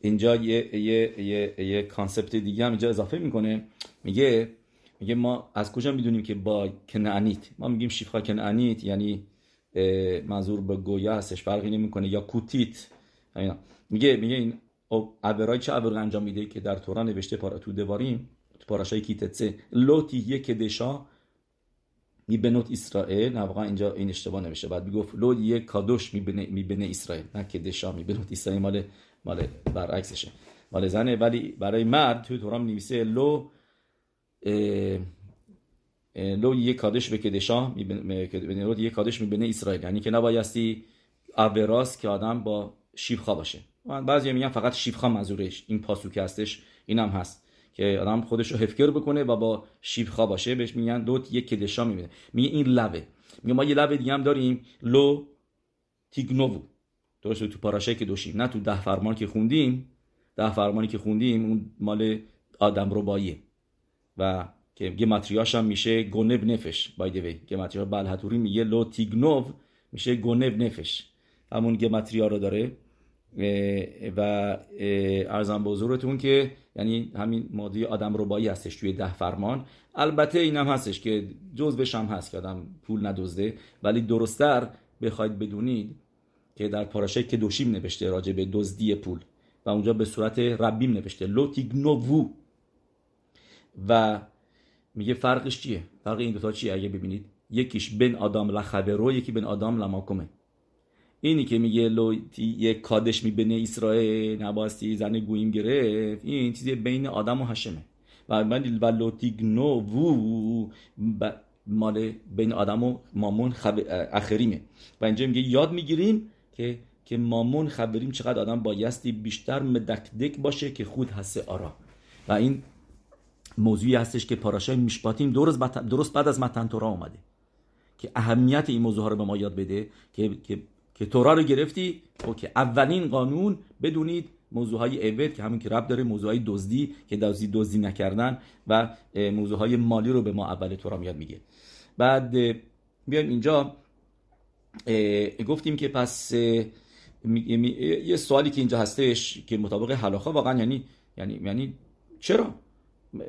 اینجا یه یه یه یه concept دیگه هم اینجا اضافه می‌کنه. میگه میگه ما از کجا می‌دونیم که با כנענית ما میگیم שפחה כנענית یعنی منظور به גוי ا هستش فرقی نمی‌کنه یا כותית. میگه میگه این عبرای چه عبر انجام میده که در توران نوشته پارا تو دواریم پاراشای کیتتسه. لوتی یک دشا بنوت اسرائیل. نه واقعا اینجا این اشتباه نمیشه بعد می‌گفت لو یک کادوش میبنه اسرائیل. نه که دشا میبنوت اسرائیل مال مال برعکسشه. مال زنه. ولی برای مرد تو توران نویسه لو لو یک کادش به کدشا یک کادش می‌بینه اسرائیل یعنی که نبایستی اوراس که آدم با شیفخا باشه بعضی میگن فقط شیفخا منظورش این پاسوک هستش این هم هست که آدم خودش رو حفکر بکنه و با شیفخا باشه بهش میگن دوت یک کدشا می‌بینه میگه این لبه میگه ما یه لبه دیگه هم داریم لو تیگنوو درست تو پاراشه که دوشیم نه تو ده فرمان که خوندیم ده فرمانی که خوندیم اون مال آدم رو باییه و که گماتریاش هم میشه گونب نفش. بای دی وی گماتریا بلحتوری میگه لو تیگنوو میشه گونب نفش. همون گماتریا رو داره. و ارزم به حضورتون که یعنی همین ماده آدم ربایی هستش توی ده فرمان. البته اینم هستش که جزوش هم هست که آدم پول ندزده. ولی درستتر بخواید بدونید که در پاراشای که دوشیم نوشته راجع به دزدی پول و اونجا به صورت ربیم نوشته. لوتیگنوو و میگه فرقش چیه؟ فرق این دوتا چیه؟ اگه ببینید یکیش بین آدم لخبرو یکی بین آدم لماکمه. اینی که میگه لو یک کادش می بین اسرائیل نباستی زن گویم گرفت این چیزی بین آدم و هشمه و من و لوتیگنو وو مال بین آدم و مامون خب... اخریمه. و اینجا میگه یاد می‌گیریم که که مامون خبریم چقدر آدم بایستی بیشتر مدکدک باشه که خود هسته آرا. و این موضوعی هستش که پاراشای میشپاتیم درست, بعد از متن تورا اومده. که اهمیت این موضوع رو به ما یاد بده که که که تورا رو گرفتی. که اولین قانون بدونید موضوع های اوید که همین که رب داره موضوع های دزدی که دزدی دزدی نکردن و موضوع های مالی رو به ما اول تورا میاد میگه. بعد بیایم اینجا. گفتیم که پس یه سوالی که اینجا هستش که مطابق حلاخا واقعا یعنی یعنی یعنی چرا؟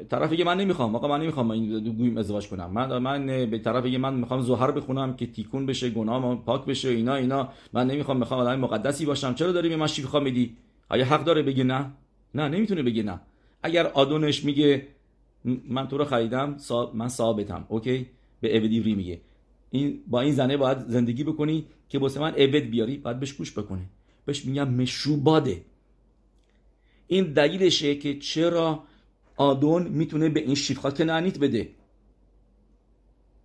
طرف یه من نمی‌خوام آقا من نمی‌خوام این گویم ازدواج کنم. من من به طرف یه من می‌خوام زهر بخونم که تیکون بشه گناه پاک بشه اینا اینا. من نمی‌خوام می‌خوام آدم مقدسی باشم. چرا داری به من شیفا میدی آیا حق داره بگه نه؟ نه نمی‌تونه بگه نه. اگر آدونش میگه من تو رو خریدم من ثابتم اوکی؟ به اودیوری میگه. این با این زنه باید زندگی بکنی که واسه من اود بیاری باید بهش گوش بکنه بهش میگم مشروباده. این دلیلشه که چرا آدون می‌تونه به این شیفخا کنانیت بده.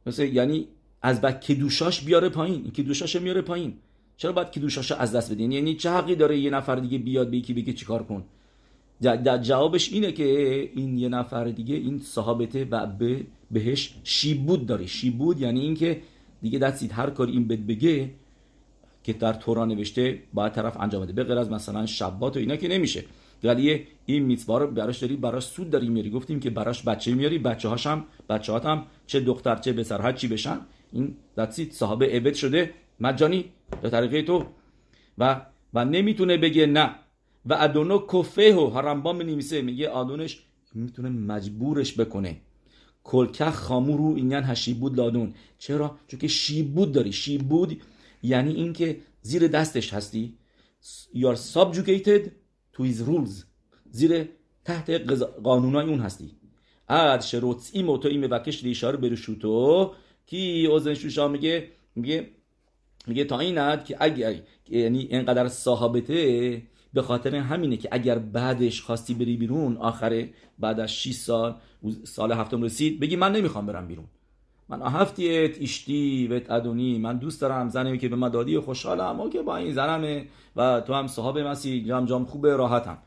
مثل یعنی از بعد کدوشاش بیاره پایین. کدوشاش میاره پایین. چرا باید کدوشاش از دست بدین؟ یعنی چه حقی داره یه نفر دیگه بیاد به یکی بگه چیکار کن؟ در جوابش اینه که این یه نفر دیگه این صحابته و به بهش شیبود داره. شیبود یعنی اینکه دیگه دستید هر کاری این بد بگه که در تورا نوشته باید طرف انجام بده. به غیر از مثلا شبات و اینا که نمیشه. ولی این میتوا رو براش داری براش سود داری میاری. گفتیم که براش بچه میاری بچه هاش هم بچه هم چه دختر چه پسر هر چی بشن. این دستید صاحب عبد شده. مجانی به طریقه تو. و و نمی‌تونه بگه نه. و ادونو کفه و هرمبام نمیسه میگه آدونش می‌تونه مجبورش بکنه. کلکه خامو رو اینن هشیبود لادون. چرا؟ چون که شیبود داری. شیبود یعنی اینکه زیر دستش هستی. You are subjugated his rules. زیر تحت قانونای اون هستی. اد شروط این موتو این مبکش اشاره برشوتو کی اوزن شوشا میگه؟ میگه میگه تا این اد که اگر یعنی اینقدر صاحبته به خاطر همینه که اگر بعدش خواستی بری بیرون آخره بعد از 6 سال سال هفتم رسید بگی من نمی‌خوام برم بیرون. من هفتیت اشتی و ادونی. من دوست دارم زنی که به من دادی خوشحالم. که با این زنمه و تو هم صحابه مسیح. جام جام خوبه راحتم.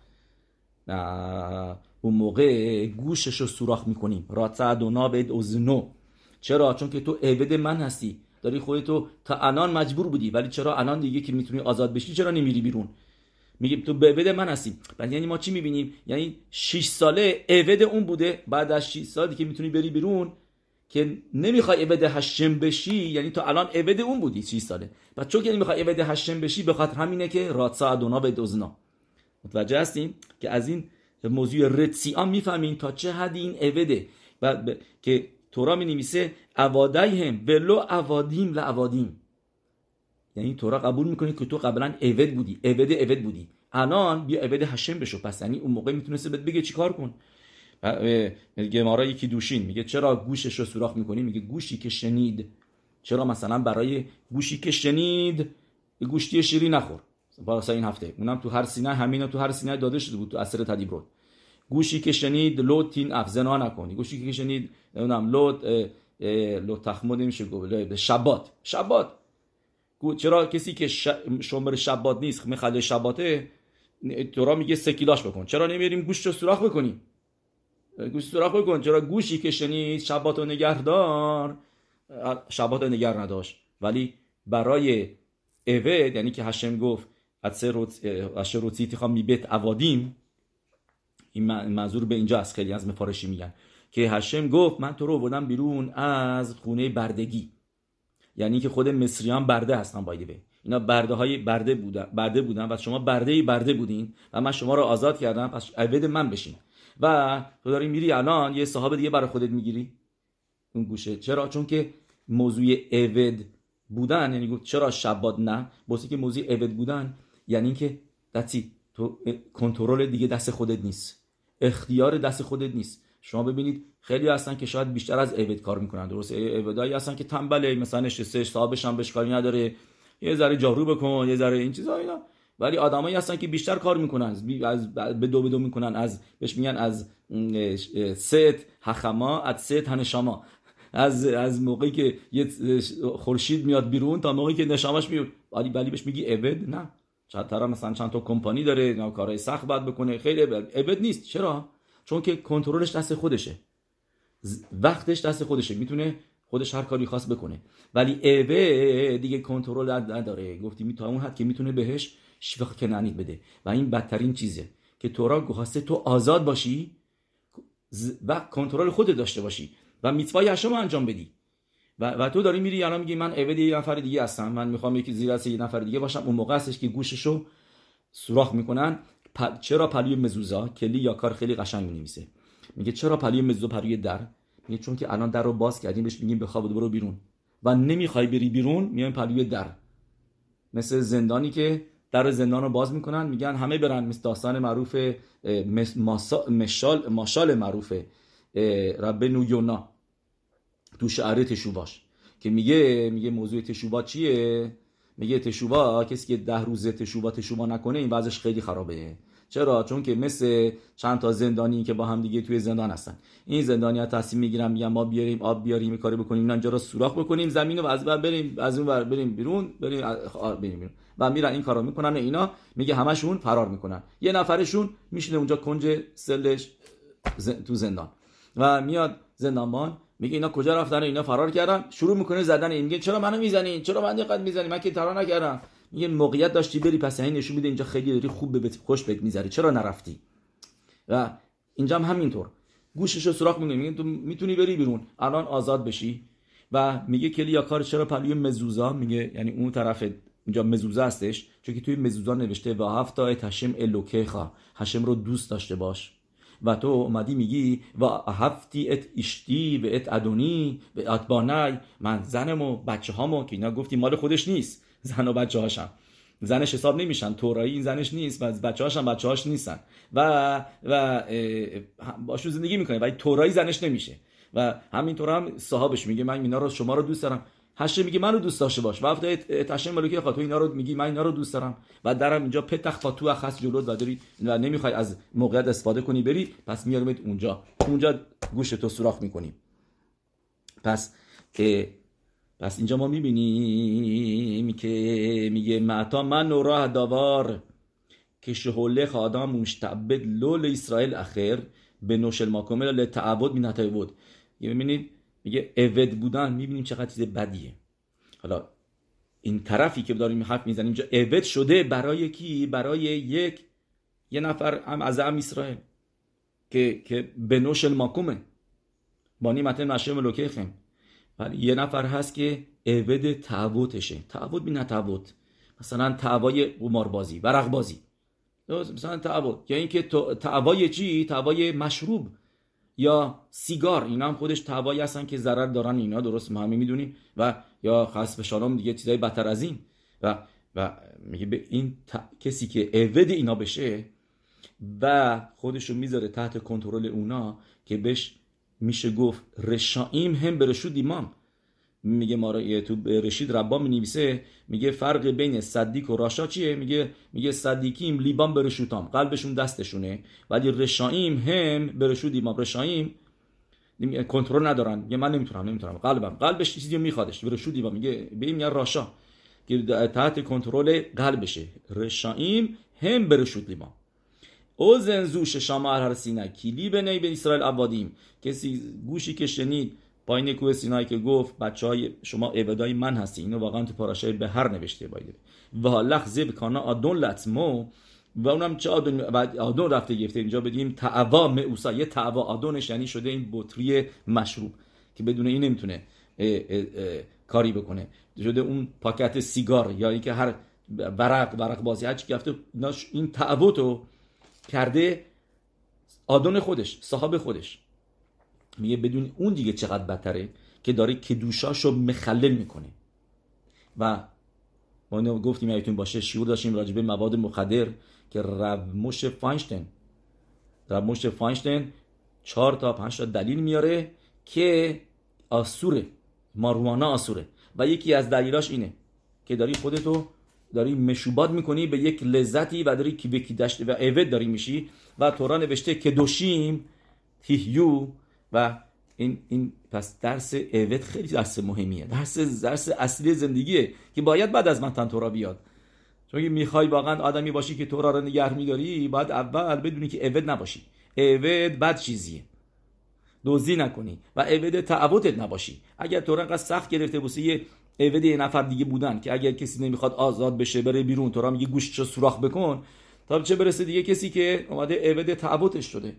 اون موقع گوشش رو سوراخ می‌کنیم. رات ادونا به اوزنو چرا؟ چون که تو عبد من هستی. داری خودتو تا الان مجبور بودی. ولی چرا الان دیگه که می‌تونی آزاد بشی؟ چرا نمیری بیرون؟ میگیم تو عبد من هستی. بعد یعنی ما چی می‌بینیم؟ یعنی 6 ساله عبد اون بوده. بعد از 6 سال دیگه می‌تونی بری بیرون. که نمی‌خوای عبد هشم بشی یعنی تو الان عبد اون بودی 6 ساله. بعد چون که نمی‌خوای عبد هشم بشی به خاطر همینه که راتسا ادونا به دوزنا. متوجه هستیم که از این موضوع رتسیان می‌فهمین تا چه حدی این عبده. و ب... که تورا می نویسه اوادایهم ولو اوادیم لعوادیم یعنی تورا قبول می‌کنه که تو قبلا عبد بودی عبد عبد بودی. الان بیا عبد هشم بشو. پس یعنی اون موقع می‌تونسته بهت بگه چیکار کن. گمارا یکی دوشین. میگه چرا گوشش رو سوراخ می‌کنی؟ میگه گوشی که شنید. چرا مثلا برای گوشی که شنید گوشتی شیری نخور. واسه این هفته. اونم تو هر سینه همین تو هر سینه داده شده بود تو اثر تدیبرون گوشی که شنید تین افزنا نکنی. گوشی که شنید نمی‌دونم لوت لوت تخمود میشه گفت. شبات. شبات. چرا کسی که شمر شبات نیست می‌خواد شباته تو میگه سکیلاش بکن. چرا نمیریم گوشت رو سوراخ بکنیم گوش سراخ بکن چرا گوشی که شنید شبات و نگهدار؟ شبات و نگر نداشت. ولی برای اوید یعنی که هشم گفت اشر روزی تیخوام میبت اوادیم این منظور به اینجا از خیلی از مفارشی میگن. که هشم گفت من تو رو بودم بیرون از خونه بردگی. یعنی که خود مصریان برده هستن بایده اینا برده های برده بودن برده بودن و شما برده برده بودین و من شما رو آزاد کردم پس عبد من بشین و تو داری میری الان یه صاحب دیگه برای خودت می‌گیری. اون گوشه. چرا؟ چون که موضوع عبد بودن یعنی چرا شباد نه؟ بوسی که موضوع عبد بودن یعنی که دستی تو کنترل دیگه دست خودت نیست. اختیار دست خودت نیست. شما ببینید خیلی هستن که شاید بیشتر از عبد کار می‌کنن. درست عبدایی هستن که تنبله مثلا نشسته صاحبش هم بهش نداره. یه ذره جارو بکن یه ذره این چیزا اینا. ولی آدمایی هستن که بیشتر کار می‌کنن از به دو به دو می‌کنن از بهش میگن از ست حخما از ست هنشاما. از از موقعی که یه خورشید میاد بیرون تا موقعی که نشامش میاد ولی ولی بهش میگی عبد؟ نه. چند طرف مثلا چند تا کمپانی داره کارهای سخت باید بکنه. خیلی عبد نیست. چرا؟ چون که کنترلش دست خودشه. وقتش دست خودشه. می‌تونه خودش هر کاری خاص بکنه. ولی اوه دیگه کنترل نداره. گفتی تا اون حد که می‌تونه بهش شفق کنانید بده. و این بدترین چیزه که تورا گوهاسته تو آزاد باشی و کنترل خود داشته باشی و میتوای هشم انجام بدی. و, و تو داری میری الان میگی من عبد یه نفر دیگه هستم. من می‌خوام یکی زیر یه نفر دیگه باشم. اون موقع هستش که گوششو سوراخ می‌کنن. چرا پلوی مزوزا؟ کلی یا کار خیلی قشنگ می‌نویسه. میگه چرا پلوی مزوزا پلوی در؟ میگه چون که الان در رو باز کردیم بهش میگیم بخواب برو بیرون. و نمی‌خوای بری بیرون میایم پلوی در. مثل زندانی که در زندان رو باز می‌کنن میگن همه برن مثل داستان معروف مشال ماشال معروف رب یونا. تو شعر تشوباش. که میگه میگه موضوع تشوبا چیه؟ میگه تشوبا کسی که ده روز تشوبا تشوبا نکنه این وضعش خیلی خرابه. چرا؟ چون که مثل چند تا زندانی که با هم دیگه توی زندان هستن. این زندانی ها تصمیم می‌گیرن میگن ما بیاریم آب بیاریم کاری بکنیم اینجا رو سوراخ بکنیم زمین رو از بریم از اون بریم بیرون بریم بریم بیرون. و میرن این کارو می‌کنن و اینا میگه همشون فرار می‌کنن. یه نفرشون میشینه اونجا کنج سلش تو زندان. و میاد زندانبان میگه اینا کجا رفتن اینا فرار کردن؟ شروع می‌کنه زدن این میگه چرا منو می‌زنین چرا من دقت می‌زنی؟ من که ترا نکردم. میگه موقعیت داشتی بری پس این نشون میده اینجا خیلی داری خوب به خوش بهت می‌ذاری چرا نرفتی؟ و اینجا هم همینطور. گوششو سوراخ می‌کنه. میگه تو می‌تونی بری بیرون. الان آزاد بشی. و میگه کلی یا کار چرا پلوی مزوزا؟ میگه یعنی اون طرف اینجا مزوزا هستش چون که توی مزوزا نوشته و هفتا تشم الوکیخا هشم رو دوست داشته باش. و تو اومدی میگی و هفتی ات اشتی و ات ادونی و ات بانای من زنم و بچه هامو که اینا گفتی مال خودش نیست. زن و بچه هاشم زنش حساب نمیشن. تورایی این زنش نیست و بچه هاشم بچه هاش نیستن. و و باشون زندگی می‌کنه ولی تورایی زنش نمیشه. و همینطور هم صاحبش میگه من اینا رو شما رو دوست دارم. هشه میگه منو دوست داشته باش. و هفته تشم ملوکی خاطو اینا رو میگی من اینا رو دوست دارم. و درم اینجا پتخ فاتو خاص جلو و داری و نمی‌خوای از موقعیت استفاده کنی بری پس میاریمت اونجا. اونجا گوش تو سوراخ می‌کنی. پس پس اینجا ما می‌بینیم که میگه معتا من راه داوار که شهوله خادم مشتبد لول اسرائیل اخر به نوشل ماکمل لتعبد می بود می‌بینید؟ میگه اود بودن می‌بینیم چقدر چیز بدیه. حالا این طرفی که داریم حرف می‌زنیم اینجا اود شده برای کی؟ برای یک یه نفر هم از ام اسرائیل که که به نوشل ماکومه. بانی متن مشم لوکیخم ولی یه نفر هست که عبد تعوتشه تعوت بی تعوت مثلا تعوای قماربازی ورق بازی مثلا تعوت یا اینکه تعوای چی؟ تعوای مشروب. یا سیگار اینا هم خودش توایی هستن که ضرر دارن اینا درست ما همه می‌دونیم. و یا خاص به شالام دیگه چیزای بدتر از این. و و میگه به این کسی که عبد اینا بشه و خودشو می‌ذاره تحت کنترل اونا که بهش میشه گفت رشائیم هم برشود ایمام. میگه ما تو رشید ربا می نویسه میگه فرق بین صدیق و راشا چیه؟ میگه میگه صدیکیم لیبان برشوتام قلبشون دستشونه. ولی رشایم هم برشود ایمام رشایم کنترل ندارن. میگه من نمی‌تونم نمی‌تونم. قلبم. قلبش چیزی میخوادش. برشود ایمام میگه به این راشا که تحت کنترل قلبشه. رشایم هم برشود لیبان او زنزوش شما هر سینه کلی به نی به اسرائیل عبادیم کسی گوشی که شنید پایین کوه سینای که گفت بچه های شما عبدای من هستی اینو واقعا تو پاراشای به هر نوشته باید و لخ زب کانا آدون لطمو و اونم چه آدون آدون رفته گفته اینجا بدیم تعوا معوسا یه تعوا آدونش یعنی شده این بطری مشروب که بدون این نمی‌تونه کاری بکنه. شده اون پاکت سیگار یا اینکه هر برق برق بازی هر چی گفته این تعوتو کرده آدون خودش صاحب خودش. میگه بدون اون دیگه چقدر بدتره که داره کدوشاشو مخلل می‌کنه. و ما اینو گفتیم یادتون باشه شیور داشتیم راجبه مواد مخدر که ربموش فاینشتین. ربموش فاینشتین چهار تا پنج تا دلیل میاره که آسوره ماروانا آسوره. و یکی از دلیلاش اینه که داری خودتو داری مشوبات می‌کنی به یک لذتی و داری که بکی دشت و عوض داری میشی. و تورا نوشته که دوشیم تیهیو و این این پس درس عوض خیلی درس مهمیه. درس درس اصلی زندگیه که باید بعد از من تن تورا بیاد. چون که می‌خوای واقعا آدمی باشی که تورا رو نگه میداری باید اول بدونی که عوض نباشی. عوض بد چیزیه. دوزی نکنی و عوض تعبدت نباشی. اگر تورا انقدر سخت گرفته بوسی یه عوض یه نفر دیگه بودن که اگر کسی نمی‌خواد آزاد بشه بره بیرون تورا میگه گوشتشو سوراخ بکن تا چه برسه دیگه کسی که اومده عوض تعبدش شده.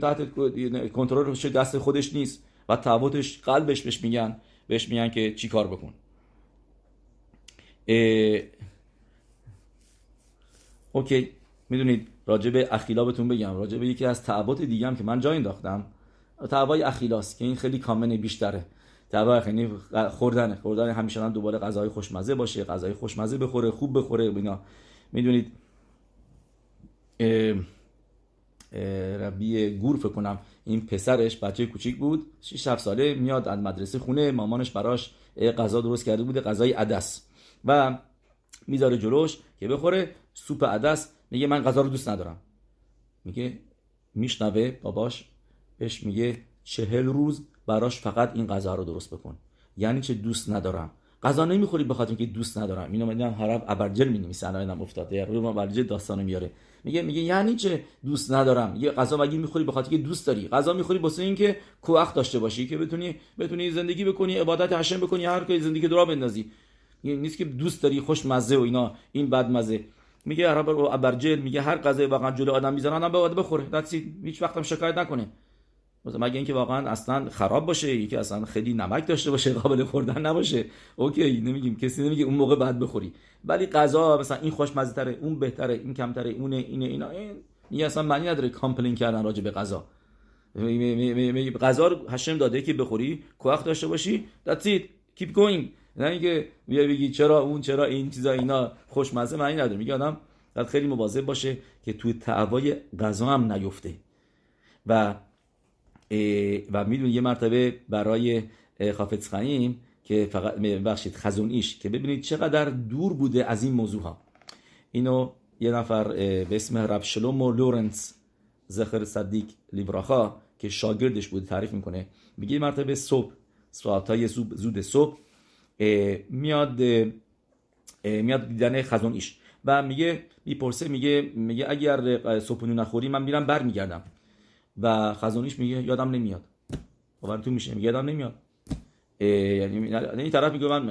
تحت کنترل دست خودش نیست و تعبدش قلبش بهش میگن بهش میگن که چی کار بکن. اوکی می‌دونید راجع به اخیلا بهتون بگم. راجع به یکی از تعبات دیگه هم که من جا انداختم تعبای اخیلاست که این خیلی کامن بیشتره. تعبای یعنی خوردن خوردن همیشه هم دوباره غذای خوشمزه باشه غذای خوشمزه بخوره خوب بخوره اینا. می‌دونید ربی گور فکر کنم. این پسرش بچه کوچیک بود. 6 7 ساله میاد از مدرسه خونه. مامانش براش غذا درست کرده بوده. غذای عدس. و می‌ذاره جلوش که بخوره. سوپ عدس. میگه من غذا رو دوست ندارم. میگه میشنوه باباش. بهش میگه چهل روز براش فقط این غذا رو درست بکن. یعنی چه دوست ندارم. غذا نمی‌خوری به خاطر اینکه دوست ندارم. اینو می‌دونم حرف ابرجل می‌نویسه الان افتاده. ما ابرجل داستانو میاره. میگه میگه یعنی چه دوست ندارم؟ یه غذا مگه می‌خوری؟ به خاطر که دوست داری. غذا می‌خوری واسه اینکه کوخ داشته باشی که بتونی بتونی زندگی بکنی عبادت هشم بکنی هر کاری زندگی درا بندازی. نیست که دوست داری خوش مزه و اینا. این بد مزه. میگه عرب ابرجل میگه هر غذای واقعا جلو آدم می‌ذارن آدم باید بخوره. دتسی هیچ وقتم شکایت نکنه. مگه اینکه واقعا اصلا خراب باشه یکی اصلا خیلی نمک داشته باشه قابل خوردن نباشه. اوکی نمیگیم کسی نمیگه اون موقع بعد بخوری. ولی غذا مثلا این خوشمزه تره اون بهتره این کمتره اونه اینه اینا. این اصلا معنی نداره کامپلین کردن راجع به غذا. غذا رو هشم داده که بخوری کوخ داشته باشی that's it. Keep going. نه اینکه بیا بگی چرا اون چرا این چیزا اینا. خوشمزه معنی نداره. میگه آدم خیلی مواظب باشه که توی تعوای غذا هم نیفته. و و می‌دونی یه مرتبه برای خافت خنیم که فقط بخشید خزون ایش که ببینید چقدر دور بوده از این موضوع ها اینو یه نفر به اسم رب شلومو لورنس زخر صدیق لیبراخا که شاگردش بوده تعریف می‌کنه میگه مرتبه صبح ساعت زود صبح میاد میاد دیدن خزون ایش و میگه می‌پرسه میگه میگه اگر صبحونو نخوری من میرم برمیگردم. و خزانیش میگه یادم نمیاد. باور تو میشه. میگه یادم نمیاد. یعنی این طرف میگه من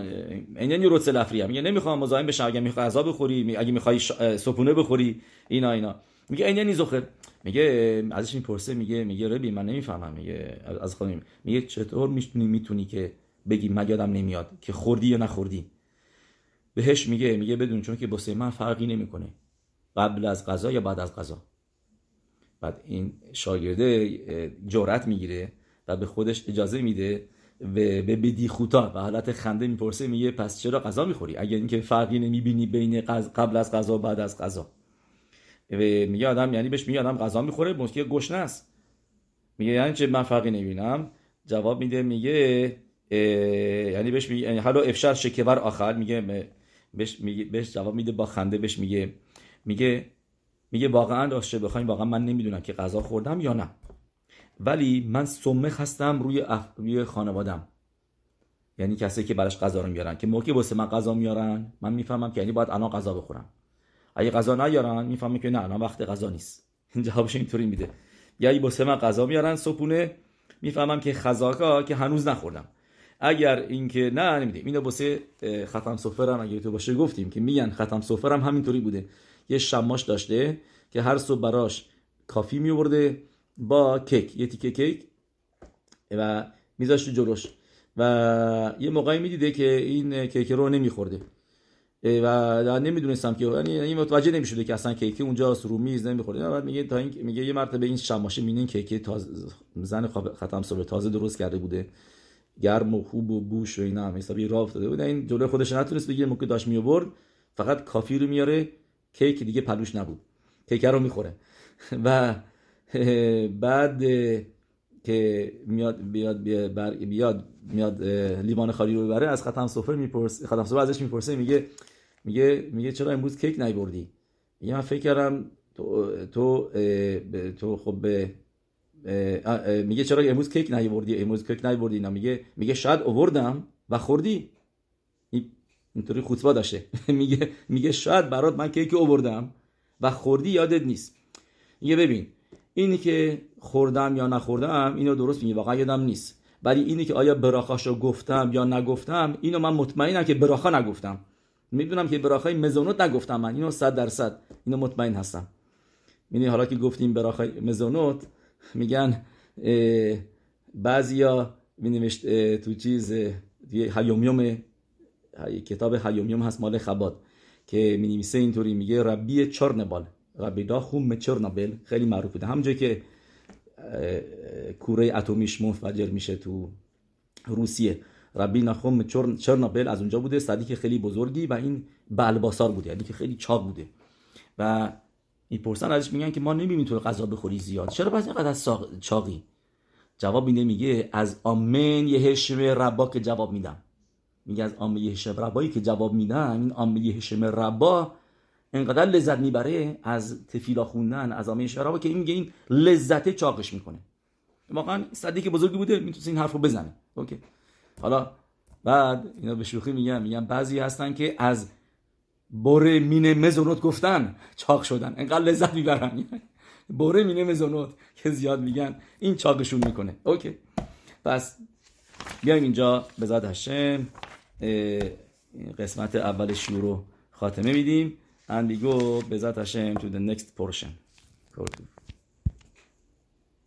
این رو لفری میگه نمی‌خوام مزاحم بشم. اگه می‌خوای غذا بخوری اگه می‌خوای صبحونه بخوری اینا اینا. میگه این یعنی زخر. میگه ازش می‌پرسه میگه میگه ربی من نمی‌فهمم. میگه از خودم میگه چطور می‌تونی می‌تونی که بگی من یادم نمیاد که خوردی یا نخوردی؟ بهش میگه میگه بدون چون که بسه من فرقی نمی‌کنه. قبل از غذا یا بعد از غذا بعد این شاگرده جرأت می‌گیره و به خودش اجازه میده و به بدی خوتا و حالت خنده می‌پرسه میگه پس چرا غذا می‌خوری؟ اگر اینکه فرقی نمی‌بینی بین قبل از غذا بعد از غذا. میگه آدم یعنی بهش میگه آدم غذا می‌خوره مشکل گشنه است میگه یعنی چه؟ من فرقی نمی‌بینم. جواب میده میگه یعنی بهش میگه یعنی حالا افشار شکبر آخر میگه بهش میگه بهش جواب میده با خنده بهش میگه. میگه میگه واقعا راستش بخوایم واقعا من نمی‌دونم که غذا خوردم یا نه. ولی من سمخ هستم روی اف... روی خانوادم. یعنی کسی که براش غذا رو میارن. که موقعی واسه من غذا میارن من می‌فهمم که یعنی باید الان غذا بخورم. اگه غذا نیارن می‌فهمم که نه الان وقت غذا نیست. جوابش اینطوری میده. یعنی واسه من غذا میارن صبحونه می‌فهمم که خزاکا که هنوز نخوردم. اگر اینکه نه نمیدیم اینو واسه ختم سفرم اگه تو باشه گفتیم که میگن ختم سفرم همینطوری بوده. یه شماش داشته که هر صبح براش کافی میورده با کیک. یه تیکه کیک و میذاشت جلوش. و یه موقعی می‌دیده که این کیک رو نمیخورده. و نمی‌دونستم که یعنی این متوجه نمی‌شده که اصلا کیک اونجا رو میز نمی‌خوره بعد میگه تا این میگه یه مرتبه این شماشه مینین کیک تازه زن ختم صبح تازه درست کرده بوده. گرم و خوب و بوش و اینا هم حسابی راه افتاده بود. این جلوی خودش نتونست بگیره موقع داشت میآورد فقط کافی رو میاره کیک دیگه پلوش نبود. کیک رو می‌خوره. و بعد که میاد بیاد بیاد میاد لیوان خالی رو ببره از ختم سفره میپرس ختم سفره ازش می‌پرسه میگه میگه میگه چرا امروز کیک نیوردی؟ میگه من فکر کردم تو تو تو خب میگه چرا امروز کیک نیوردی؟ امروز کیک نیوردی نه میگه میگه شاید آوردم و خوردی. اینطوری خطبه داشته. میگه میگه شاید برات من کیک آوردم و خوردی یادت نیست. میگه ببین اینی که خوردم یا نخوردم اینو درست میگه. واقعا یادم نیست. ولی اینی که آیا براخاشو گفتم یا نگفتم اینو من مطمئنم که براخا نگفتم. می‌دونم که براخای مزونوت نگفتم من. اینو صد درصد. اینو مطمئن هستم. یعنی حالا که گفتیم براخای مزونوت میگن بعضیا می تو چیز هیومیوم کتاب هیومیوم هست مال خباد که می اینطوری میگه ربی چرنبال. ربی دا خوم چرنبل خیلی معروف بوده. همونجایی که کوره اتمیش منفجر میشه تو روسیه ربی نخوم چرنوبل از اونجا بوده صدیق خیلی بزرگی و این بلباسار بوده یعنی که خیلی چاق بوده. و می‌پرسن ازش میگن که ما نمی‌بینیم تو غذا بخوری زیاد. چرا باید اینقدر از چاقی؟ جواب میده میگه از آمن یه هشم ربا که جواب میدم. میگه از یه هشم ربایی که جواب میدم این آمن یه هشم ربا انقدر لذت می‌بره از تفیلا خوندن از آمین شرابا که این میگه این لذت چاقش می‌کنه. واقعا צדיק بزرگی بوده می‌تونه این حرف رو بزنه. okay. حالا بعد اینا به شوخی میگن میگن بعضی هستن که از בורא מיני מזונות گفتن چاق شدن. انقدر لذت می‌برن. בורא מיני מזונות که زیاد میگن این چاقشون می‌کنه. okay. پس بیایم اینجا בעזרת השם. قسمت اول شروع رو خاتمه میدیم and we go בעזרת השם to the next portion.